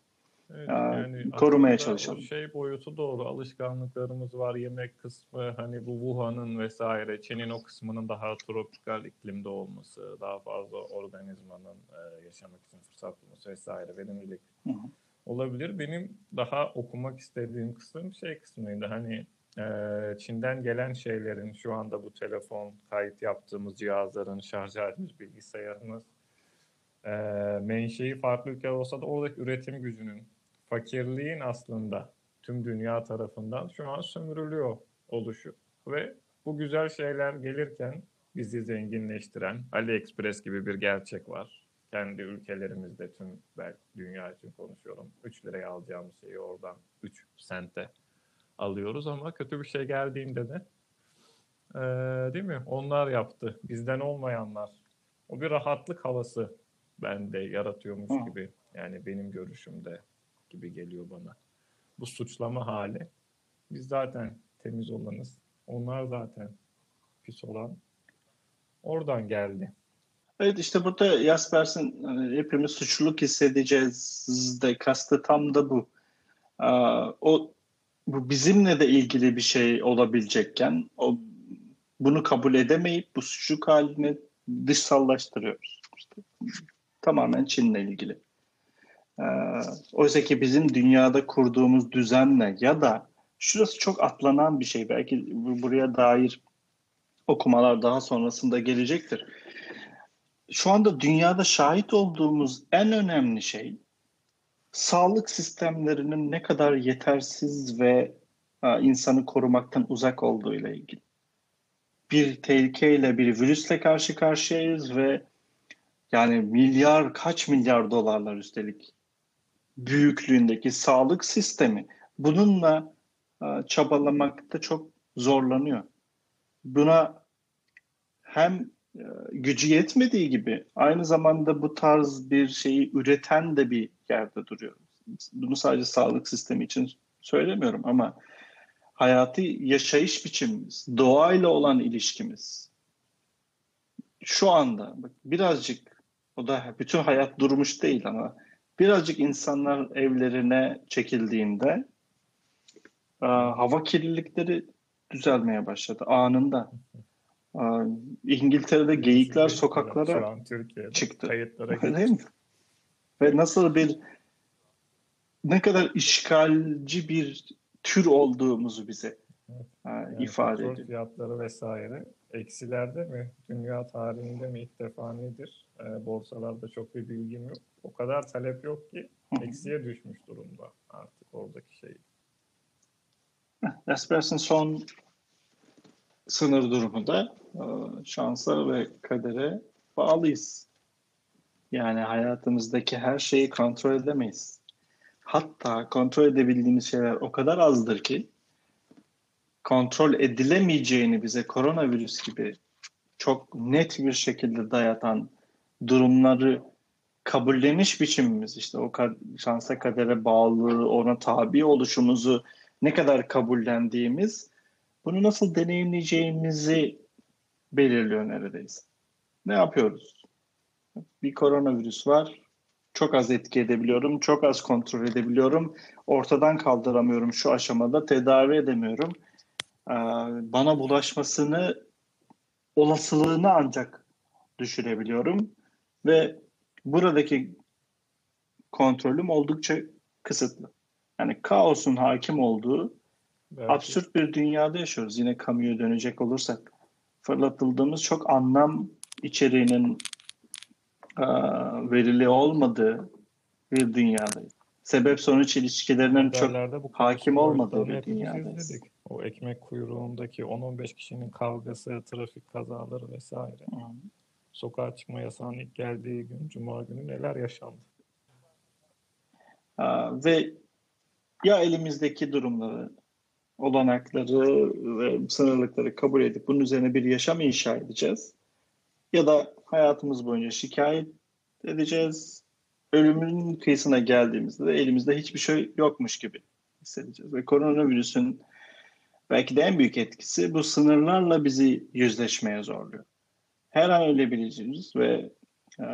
Evet,
yani korumaya çalışalım.
Şey boyutu doğru. Alışkanlıklarımız var. Yemek kısmı hani bu Wuhan'ın vesaire Çin'in o kısmının daha tropikal iklimde olması, daha fazla organizmanın e, yaşamak için fırsat bulması vesaire verimlilik hı hı. olabilir. Benim daha okumak istediğim kısım şey kısmıydı. Hani e, Çin'den gelen şeylerin şu anda bu telefon kayıt yaptığımız cihazların şarj ettiğimiz bilgisayarımız e, menşei farklı ülkeler olsa da oradaki üretim gücünün fakirliğin aslında tüm dünya tarafından şu an sömürülüyor oluşu. Ve bu güzel şeyler gelirken bizi zenginleştiren AliExpress gibi bir gerçek var. Kendi ülkelerimizde tüm belki dünya için konuşuyorum. 3 liraya alacağımız şeyi oradan 3 sente alıyoruz ama kötü bir şey geldiğinde de ee, değil mi? Onlar yaptı. Bizden olmayanlar. O bir rahatlık havası bende yaratıyormuş Hı. gibi. Yani benim görüşümde gibi geliyor bana. Bu suçlama hali. Biz zaten temiz olanız. Onlar zaten pis olan. Oradan geldi.
Evet işte burada Jaspers'in hani hepimiz suçluluk hissedeceğiz de kastı tam da bu. O bu bizimle de ilgili bir şey olabilecekken o bunu kabul edemeyip bu suçluluk halini dışsallaştırıyoruz. İşte, tamamen Çin'le ilgili. Ee, oysa ki bizim dünyada kurduğumuz düzenle ya da şurası çok atlanan bir şey. Belki buraya dair okumalar daha sonrasında gelecektir. Şu anda dünyada şahit olduğumuz en önemli şey sağlık sistemlerinin ne kadar yetersiz ve a, insanı korumaktan uzak olduğu ile ilgili. Bir tehlikeyle, bir virüsle karşı karşıyayız ve yani milyar, kaç milyar dolarlar üstelik büyüklüğündeki sağlık sistemi bununla a, çabalamakta çok zorlanıyor. Buna hem gücü yetmediği gibi aynı zamanda bu tarz bir şeyi üreten de bir yerde duruyor. Bunu sadece sağlık sistemi için söylemiyorum ama hayatı yaşayış biçimimiz, doğayla olan ilişkimiz şu anda birazcık o da bütün hayat durmuş değil ama birazcık insanlar evlerine çekildiğinde hava kirlilikleri düzelmeye başladı anında. İngiltere'de geyikler sokaklara çıktı. Değil mi? Ve nasıl bir ne kadar işgalci bir tür olduğumuzu bize evet. yani ifade ediyor.
fiyatları vesaire eksilerde mi? Dünya tarihinde mi ilk defa nedir? E, borsalarda çok bir bilgim yok. O kadar talep yok ki eksiye düşmüş durumda artık oradaki şey.
Jaspers'in son sınır durumu da e, şansa ve kadere bağlıyız. Yani hayatımızdaki her şeyi kontrol edemeyiz. Hatta kontrol edebildiğimiz şeyler o kadar azdır ki kontrol edilemeyeceğini bize koronavirüs gibi çok net bir şekilde dayatan durumları kabulleniş biçimimiz işte o şansa kadere bağlı ona tabi oluşumuzu ne kadar kabullendiğimiz bunu nasıl deneyimleyeceğimizi belirliyor neredeyse. Ne yapıyoruz? Bir koronavirüs var. Çok az etki edebiliyorum. Çok az kontrol edebiliyorum. Ortadan kaldıramıyorum şu aşamada. Tedavi edemiyorum. Ee, bana bulaşmasını olasılığını ancak düşürebiliyorum. Ve buradaki kontrolüm oldukça kısıtlı. Yani kaosun hakim olduğu Belki. absürt bir dünyada yaşıyoruz. Yine kamuya dönecek olursak fırlatıldığımız çok anlam içeriğinin e, verili olmadığı bir dünyadayız. Sebep sonuç ilişkilerinin çok hakim olmadığı bir dünyadayız.
O ekmek kuyruğundaki 10-15 kişinin kavgası, trafik kazaları vesaire. Hı. Sokağa çıkma yasağının ilk geldiği gün, Cuma günü neler yaşandı?
Aa, ve ya elimizdeki durumları, olanakları ve sınırlıkları kabul edip bunun üzerine bir yaşam inşa edeceğiz. Ya da hayatımız boyunca şikayet edeceğiz. Ölümün kıyısına geldiğimizde de elimizde hiçbir şey yokmuş gibi hissedeceğiz. Ve koronavirüsün belki de en büyük etkisi bu sınırlarla bizi yüzleşmeye zorluyor. Her an ölebileceğiz ve e,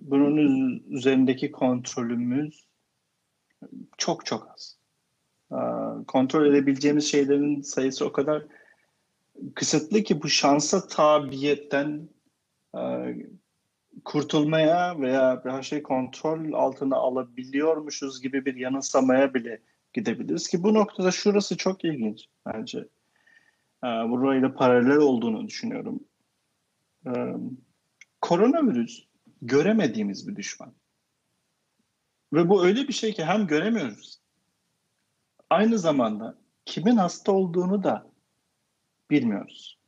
bunun üzerindeki kontrolümüz çok çok az. E, kontrol edebileceğimiz şeylerin sayısı o kadar kısıtlı ki bu şansa tabiyetten e, kurtulmaya veya her şeyi kontrol altına alabiliyormuşuz gibi bir yanılsamaya bile gidebiliriz ki bu noktada şurası çok ilginç bence. E, burayla paralel olduğunu düşünüyorum. E, koronavirüs göremediğimiz bir düşman. Ve bu öyle bir şey ki hem göremiyoruz. Aynı zamanda kimin hasta olduğunu da bilmiyoruz.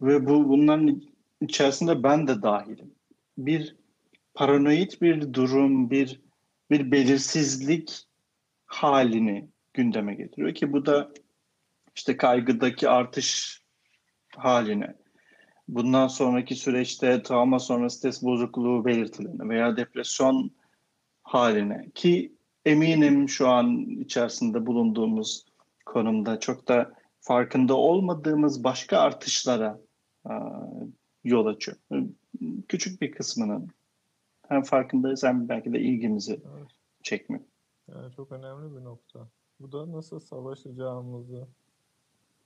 Ve bu bunların içerisinde ben de dahilim. Bir paranoid bir durum, bir bir belirsizlik halini gündeme getiriyor ki bu da işte kaygıdaki artış haline, bundan sonraki süreçte travma sonrası stres bozukluğu belirtilerine veya depresyon haline ki eminim şu an içerisinde bulunduğumuz konumda çok da farkında olmadığımız başka artışlara yol açıyor. Küçük bir kısmının hem farkındayız hem belki de ilgimizi evet. çekmiyor.
Yani çok önemli bir nokta. Bu da nasıl savaşacağımızı,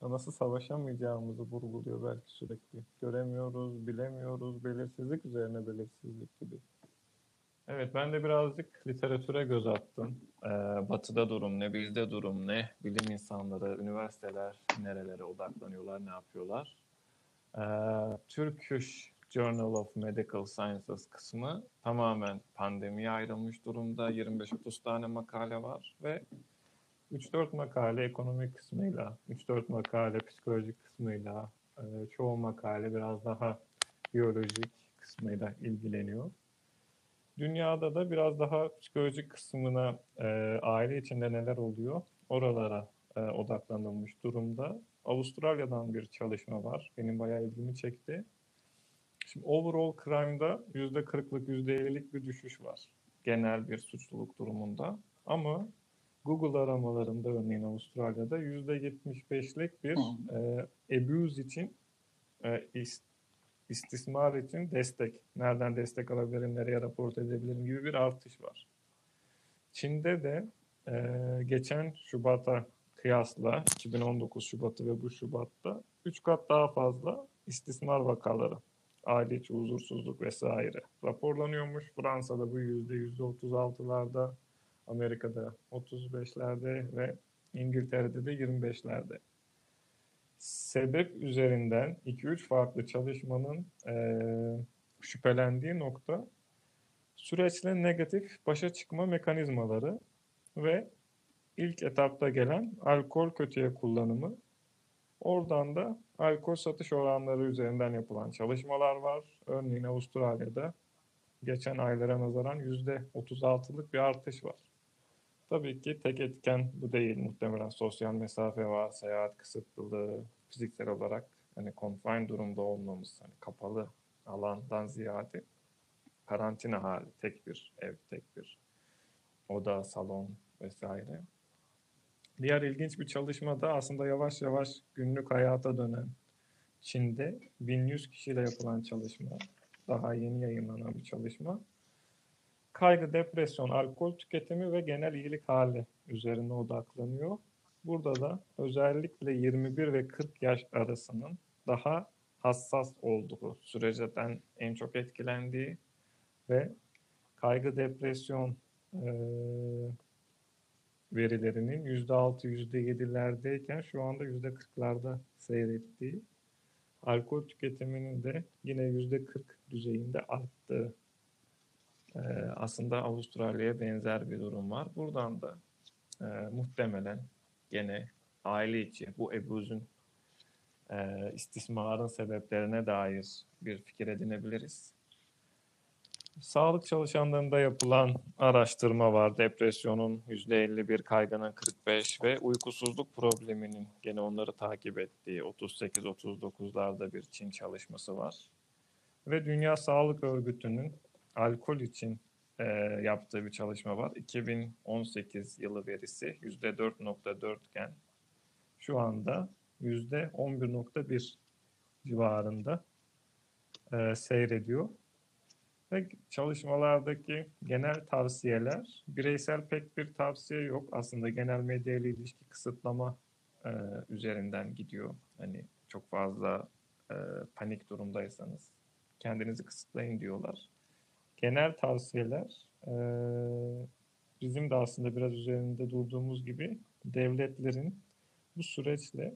nasıl savaşamayacağımızı vurguluyor belki sürekli. Göremiyoruz, bilemiyoruz, belirsizlik üzerine belirsizlik gibi. Evet ben de birazcık literatüre göz attım. Ee, batı'da durum ne, bizde durum ne, bilim insanları, üniversiteler nerelere odaklanıyorlar, ne yapıyorlar. Ee, Turkish Journal of Medical Sciences kısmı tamamen pandemiye ayrılmış durumda. 25-30 tane makale var ve 3-4 makale ekonomik kısmıyla, 3-4 makale psikolojik kısmıyla, e, çoğu makale biraz daha biyolojik kısmıyla ilgileniyor. Dünyada da biraz daha psikolojik kısmına e, aile içinde neler oluyor oralara e, odaklanılmış durumda. Avustralya'dan bir çalışma var. Benim bayağı ilgimi çekti. Şimdi overall crime'da %40'lık, %50'lik bir düşüş var. Genel bir suçluluk durumunda. Ama Google aramalarında örneğin Avustralya'da %75'lik bir e, abuse için e, istismar için destek, nereden destek alabilirim, nereye rapor edebilirim gibi bir artış var. Çin'de de e, geçen Şubat'a kıyasla 2019 Şubat'ı ve bu Şubat'ta 3 kat daha fazla istismar vakaları, aile içi huzursuzluk vesaire raporlanıyormuş. Fransa'da bu yüzde 36'larda, Amerika'da 35'lerde ve İngiltere'de de 25'lerde sebep üzerinden 2-3 farklı çalışmanın e, şüphelendiği nokta süreçle negatif başa çıkma mekanizmaları ve ilk etapta gelen alkol kötüye kullanımı. Oradan da alkol satış oranları üzerinden yapılan çalışmalar var. Örneğin Avustralya'da geçen aylara nazaran %36'lık bir artış var. Tabii ki tek etken bu değil. Muhtemelen sosyal mesafe var, seyahat kısıtlılığı, fiziksel olarak hani confine durumda olmamız, hani kapalı alandan ziyade karantina hali, tek bir ev, tek bir oda, salon vesaire. Diğer ilginç bir çalışma da aslında yavaş yavaş günlük hayata dönen Çin'de 1100 kişiyle yapılan çalışma. Daha yeni yayınlanan bir çalışma kaygı, depresyon, alkol tüketimi ve genel iyilik hali üzerine odaklanıyor. Burada da özellikle 21 ve 40 yaş arasının daha hassas olduğu süreceden en çok etkilendiği ve kaygı, depresyon, verilerinin %6, %7'lerdeyken şu anda %40'larda seyrettiği, alkol tüketiminin de yine %40 düzeyinde arttığı e, aslında Avustralya'ya benzer bir durum var. Buradan da e, muhtemelen gene aile içi bu ebuzun e, istismarın sebeplerine dair bir fikir edinebiliriz. Sağlık çalışanlarında yapılan araştırma var. Depresyonun %51, kaygının 45 ve uykusuzluk probleminin gene onları takip ettiği 38-39'larda bir Çin çalışması var. Ve Dünya Sağlık Örgütü'nün alkol için e, yaptığı bir çalışma var. 2018 yılı verisi %4.4 iken şu anda %11.1 civarında e, seyrediyor. Ve çalışmalardaki genel tavsiyeler, bireysel pek bir tavsiye yok. Aslında genel medya ile ilişki kısıtlama e, üzerinden gidiyor. Hani çok fazla e, panik durumdaysanız kendinizi kısıtlayın diyorlar. Genel tavsiyeler e, bizim de aslında biraz üzerinde durduğumuz gibi devletlerin bu süreçle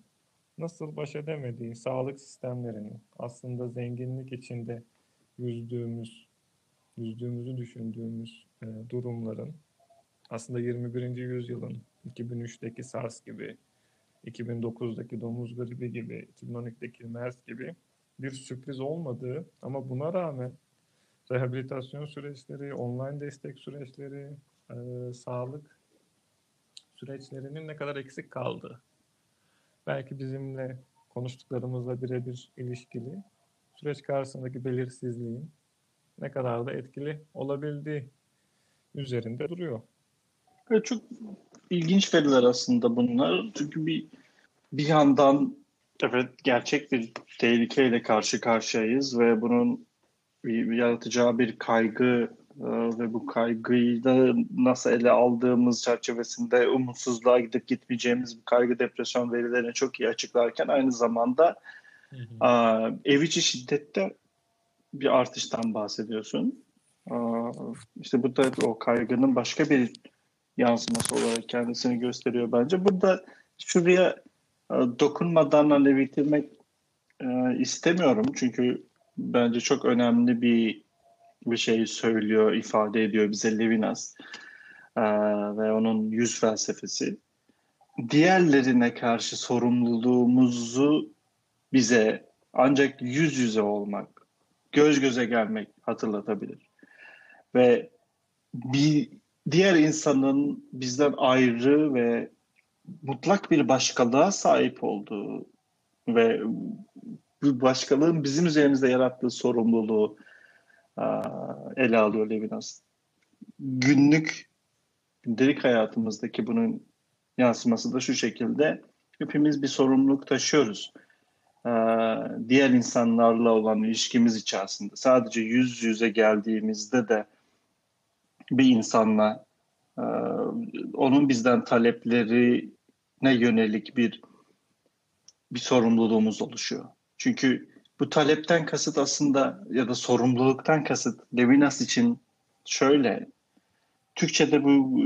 nasıl baş edemediği sağlık sistemlerinin aslında zenginlik içinde yüzdüğümüz yüzdüğümüzü düşündüğümüz e, durumların aslında 21. yüzyılın 2003'teki SARS gibi, 2009'daki domuz gribi gibi, 2012'deki MERS gibi bir sürpriz olmadığı ama buna rağmen rehabilitasyon süreçleri, online destek süreçleri, e, sağlık süreçlerinin ne kadar eksik kaldığı. Belki bizimle konuştuklarımızla birebir ilişkili süreç karşısındaki belirsizliğin ne kadar da etkili olabildiği üzerinde duruyor.
Evet, çok ilginç veriler aslında bunlar. Çünkü bir bir yandan evet gerçek bir tehlikeyle karşı karşıyayız ve bunun bir, bir yaratacağı bir kaygı e, ve bu kaygıyı da nasıl ele aldığımız çerçevesinde umutsuzluğa gidip gitmeyeceğimiz bir kaygı depresyon verilerini çok iyi açıklarken aynı zamanda hı hı. ev içi şiddette bir artıştan bahsediyorsun. İşte bu da o kaygının başka bir yansıması olarak kendisini gösteriyor bence. Burada şuraya dokunmadan hani bitirmek istemiyorum. Çünkü bence çok önemli bir bir şey söylüyor, ifade ediyor bize Levinas ve onun yüz felsefesi. Diğerlerine karşı sorumluluğumuzu bize ancak yüz yüze olmak, göz göze gelmek hatırlatabilir. Ve bir diğer insanın bizden ayrı ve mutlak bir başkalığa sahip olduğu ve bu başkalığın bizim üzerimizde yarattığı sorumluluğu ele alıyor Levinas. Günlük, gündelik hayatımızdaki bunun yansıması da şu şekilde. Hepimiz bir sorumluluk taşıyoruz. Ee, diğer insanlarla olan ilişkimiz içerisinde sadece yüz yüze geldiğimizde de bir insanla e, onun bizden taleplerine yönelik bir bir sorumluluğumuz oluşuyor. Çünkü bu talepten kasıt aslında ya da sorumluluktan kasıt Levinas için şöyle Türkçe'de bu,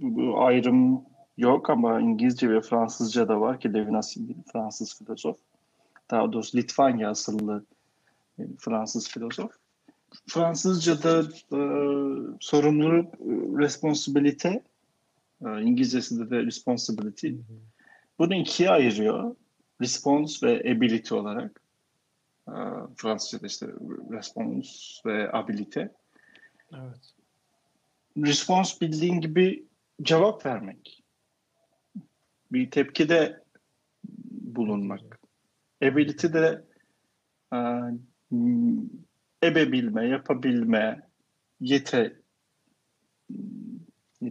bu, ayrım yok ama İngilizce ve Fransızca da var ki Levinas Fransız filozof daha doğrusu Litvanya asıllı Fransız filozof. Fransızca'da e, sorumluluk, responsibility, e, İngilizcesinde de responsibility. Bunu ikiye ayırıyor. Response ve ability olarak. E, Fransızca'da işte response ve ability.
Evet.
Response bildiğin gibi cevap vermek. Bir tepkide bulunmak. Ability de e, ebebilme, yapabilme, yete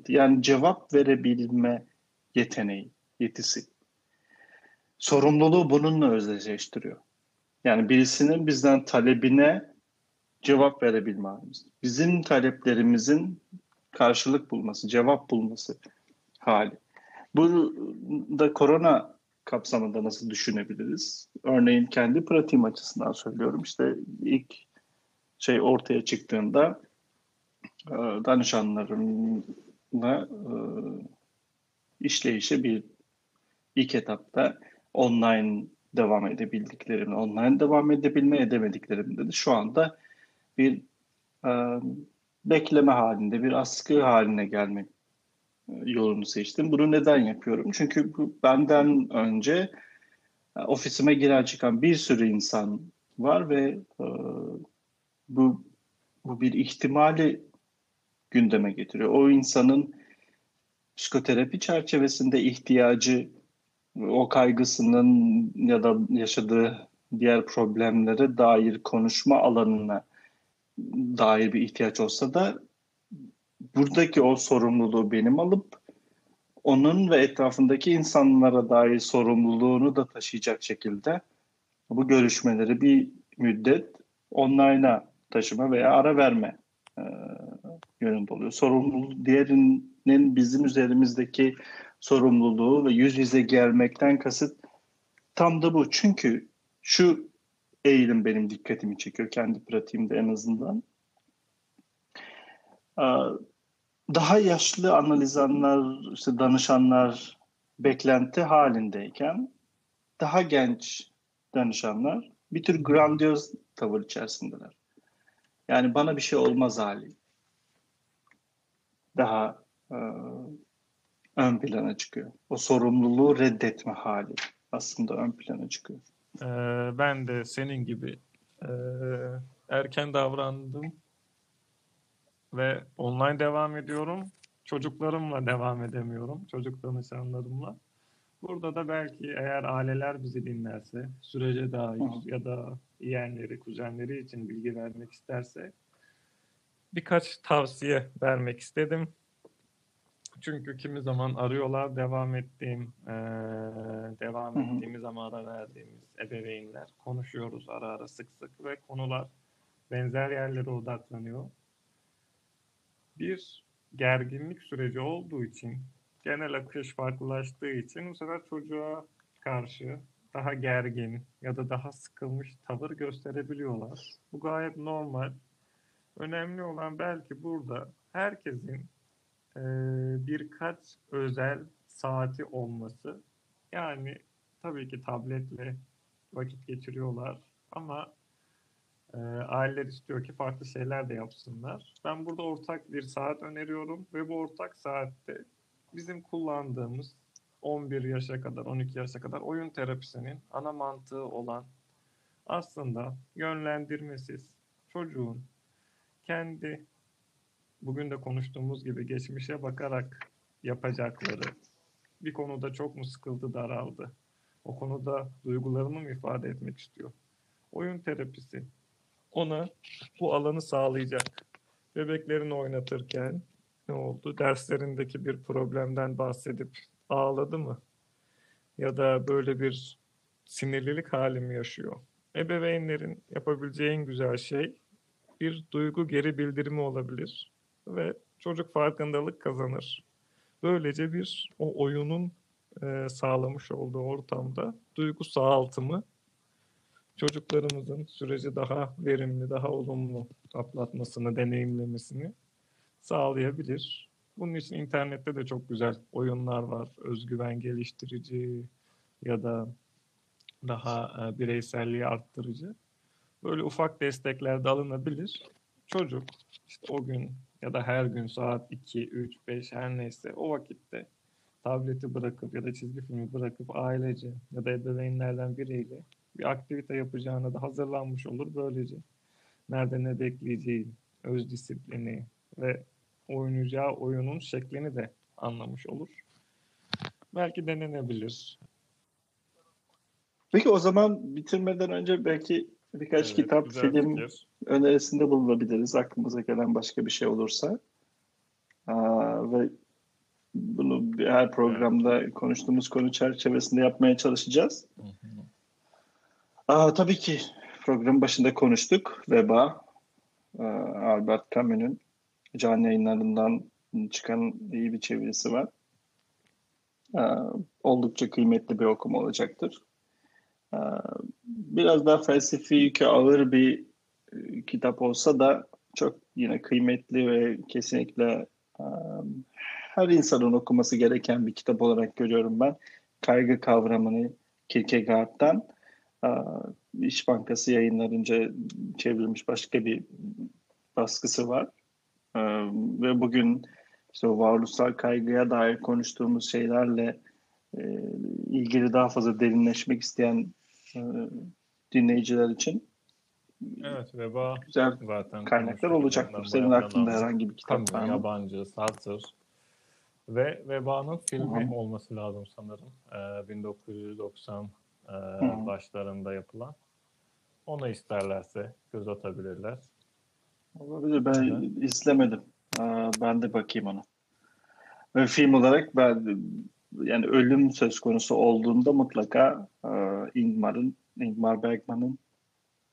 yani cevap verebilme yeteneği, yetisi. Sorumluluğu bununla özdeşleştiriyor. Yani birisinin bizden talebine cevap verebilmemiz. Bizim taleplerimizin karşılık bulması, cevap bulması hali. Bu da korona kapsamında nasıl düşünebiliriz? Örneğin kendi pratiğim açısından söylüyorum. İşte ilk şey ortaya çıktığında e, danışanlarımla e, işleyişi bir ilk etapta online devam edebildiklerim, online devam edebilme edemediklerimde de şu anda bir e, bekleme halinde, bir askı haline gelme e, yolunu seçtim. Bunu neden yapıyorum? Çünkü benden önce e, ofisime giren çıkan bir sürü insan var ve e, bu bu bir ihtimali gündeme getiriyor. O insanın psikoterapi çerçevesinde ihtiyacı, o kaygısının ya da yaşadığı diğer problemlere dair konuşma alanına dair bir ihtiyaç olsa da buradaki o sorumluluğu benim alıp onun ve etrafındaki insanlara dair sorumluluğunu da taşıyacak şekilde bu görüşmeleri bir müddet online'a taşıma veya ara verme e, yönünde oluyor. Sorumluluğu diğerinin bizim üzerimizdeki sorumluluğu ve yüz yüze gelmekten kasıt tam da bu. Çünkü şu eğilim benim dikkatimi çekiyor kendi pratiğimde en azından. E, daha yaşlı analizanlar, işte danışanlar beklenti halindeyken daha genç danışanlar bir tür grandiyoz tavır içerisindeler. Yani bana bir şey olmaz hali. Daha e, ön plana çıkıyor. O sorumluluğu reddetme hali aslında ön plana çıkıyor.
Ee, ben de senin gibi e, erken davrandım ve online devam ediyorum. Çocuklarımla devam edemiyorum. Çocuk danışanlarımla. Burada da belki eğer aileler bizi dinlerse, sürece dair Hı. ya da yeğenleri, kuzenleri için bilgi vermek isterse birkaç tavsiye vermek istedim. Çünkü kimi zaman arıyorlar devam ettiğim, e, devam hı hı. ettiğimiz ama ara verdiğimiz ebeveynler konuşuyoruz ara ara sık sık ve konular benzer yerlere odaklanıyor. Bir gerginlik süreci olduğu için genel akış farklılaştığı için bu sefer çocuğa karşı daha gergin ya da daha sıkılmış tavır gösterebiliyorlar. Bu gayet normal. Önemli olan belki burada herkesin e, birkaç özel saati olması. Yani tabii ki tabletle vakit geçiriyorlar ama e, aileler istiyor ki farklı şeyler de yapsınlar. Ben burada ortak bir saat öneriyorum ve bu ortak saatte bizim kullandığımız 11 yaşa kadar, 12 yaşa kadar oyun terapisinin ana mantığı olan aslında yönlendirmesiz çocuğun kendi bugün de konuştuğumuz gibi geçmişe bakarak yapacakları bir konuda çok mu sıkıldı, daraldı? O konuda duygularını mı ifade etmek istiyor? Oyun terapisi ona bu alanı sağlayacak. Bebeklerini oynatırken ne oldu? Derslerindeki bir problemden bahsedip ağladı mı? Ya da böyle bir sinirlilik hali mi yaşıyor? Ebeveynlerin yapabileceği en güzel şey bir duygu geri bildirimi olabilir ve çocuk farkındalık kazanır. Böylece bir o oyunun e, sağlamış olduğu ortamda duygu sağaltımı çocuklarımızın süreci daha verimli, daha olumlu atlatmasını, deneyimlemesini sağlayabilir. Bunun için internette de çok güzel oyunlar var. Özgüven geliştirici ya da daha e, bireyselliği arttırıcı. Böyle ufak destekler de alınabilir. Çocuk işte o gün ya da her gün saat 2, 3, 5 her neyse o vakitte tableti bırakıp ya da çizgi filmi bırakıp ailece ya da ebeveynlerden biriyle bir aktivite yapacağına da hazırlanmış olur böylece. Nerede ne bekleyeceği, öz disiplini ve oynayacağı oyunun şeklini de anlamış olur. Belki denenebilir.
Peki o zaman bitirmeden önce belki birkaç evet, kitap, film fikir. önerisinde bulunabiliriz. Aklımıza gelen başka bir şey olursa. Aa, ve bunu her programda evet. konuştuğumuz konu çerçevesinde yapmaya çalışacağız. Hı hı. Aa, tabii ki programın başında konuştuk. Veba, Albert Camus'un canlı yayınlarından çıkan iyi bir çevirisi var. Oldukça kıymetli bir okuma olacaktır. Biraz daha felsefi yükü ağır bir e, kitap olsa da çok yine kıymetli ve kesinlikle her insanın okuması gereken bir kitap olarak görüyorum ben. Kaygı kavramını Kierkegaard'dan e, İş Bankası yayınlarınca çevrilmiş başka bir baskısı var. E, ve bugün işte o varoluşsal kaygıya dair konuştuğumuz şeylerle e, ilgili daha fazla derinleşmek isteyen e, dinleyiciler için
Evet veba
güzel
zaten
kaynaklar olacaktır. Senin aklında herhangi bir kitap var mı?
yabancı, Sartre ve Veba'nın filmi
hı.
olması lazım sanırım. Ee, 1990 e, başlarında yapılan. Onu isterlerse göz atabilirler.
Olabilir. Ben
Evet.
izlemedim. Aa, ben de bakayım ona. Ve film olarak ben yani ölüm söz konusu olduğunda mutlaka e, Ingmar'ın Ingmar Bergman'ın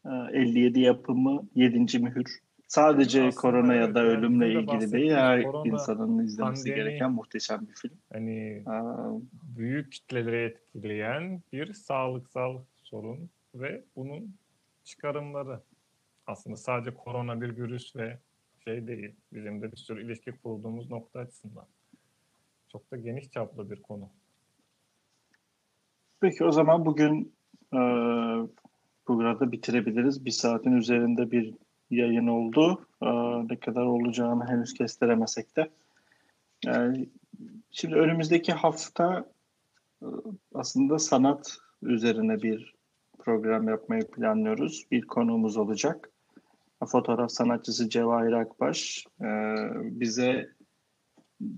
e, 57 yapımı 7. mühür. Sadece
Aslında
korona ya da ölümle ilgili değil, her
korona,
insanın izlemesi
pandemi-
gereken muhteşem bir film.
Hani
Aa,
büyük kitleleri etkileyen bir sağlıksal sorun ve bunun çıkarımları. Aslında sadece korona bir virüs ve şey değil. Bizim de bir sürü ilişki kurduğumuz nokta açısından. Çok da geniş çaplı bir konu.
Peki o zaman bugün e, burada bitirebiliriz. Bir saatin üzerinde bir yayın oldu. E, ne kadar olacağını henüz kestiremesek de. Şimdi önümüzdeki hafta e, aslında sanat üzerine bir program yapmayı planlıyoruz. Bir konuğumuz olacak. Fotoğraf sanatçısı Cevahir Akbaş e, bize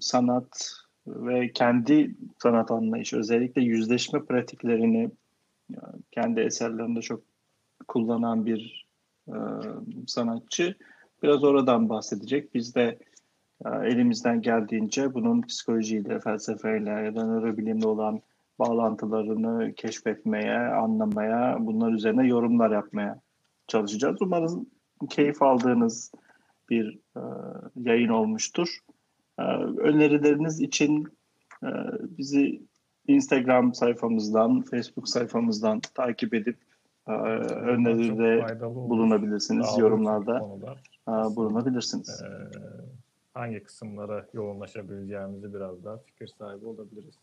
sanat ve kendi sanat anlayışı özellikle yüzleşme pratiklerini kendi eserlerinde çok kullanan bir e, sanatçı. Biraz oradan bahsedecek. Biz de e, elimizden geldiğince bunun psikolojiyle, felsefeyle ya da nörobilimle olan bağlantılarını keşfetmeye, anlamaya, bunlar üzerine yorumlar yapmaya çalışacağız. Umarım keyif aldığınız bir e, yayın olmuştur. Önerileriniz için bizi Instagram sayfamızdan, Facebook sayfamızdan takip edip öneride
faydalı olur.
bulunabilirsiniz,
Daha
yorumlarda
konular.
e, bulunabilirsiniz.
Ee, hangi kısımlara yoğunlaşabileceğimizi biraz daha fikir sahibi olabiliriz.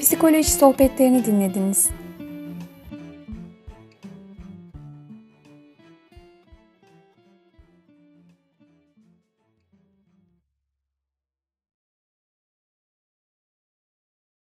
Psikoloji sohbetlerini dinlediniz.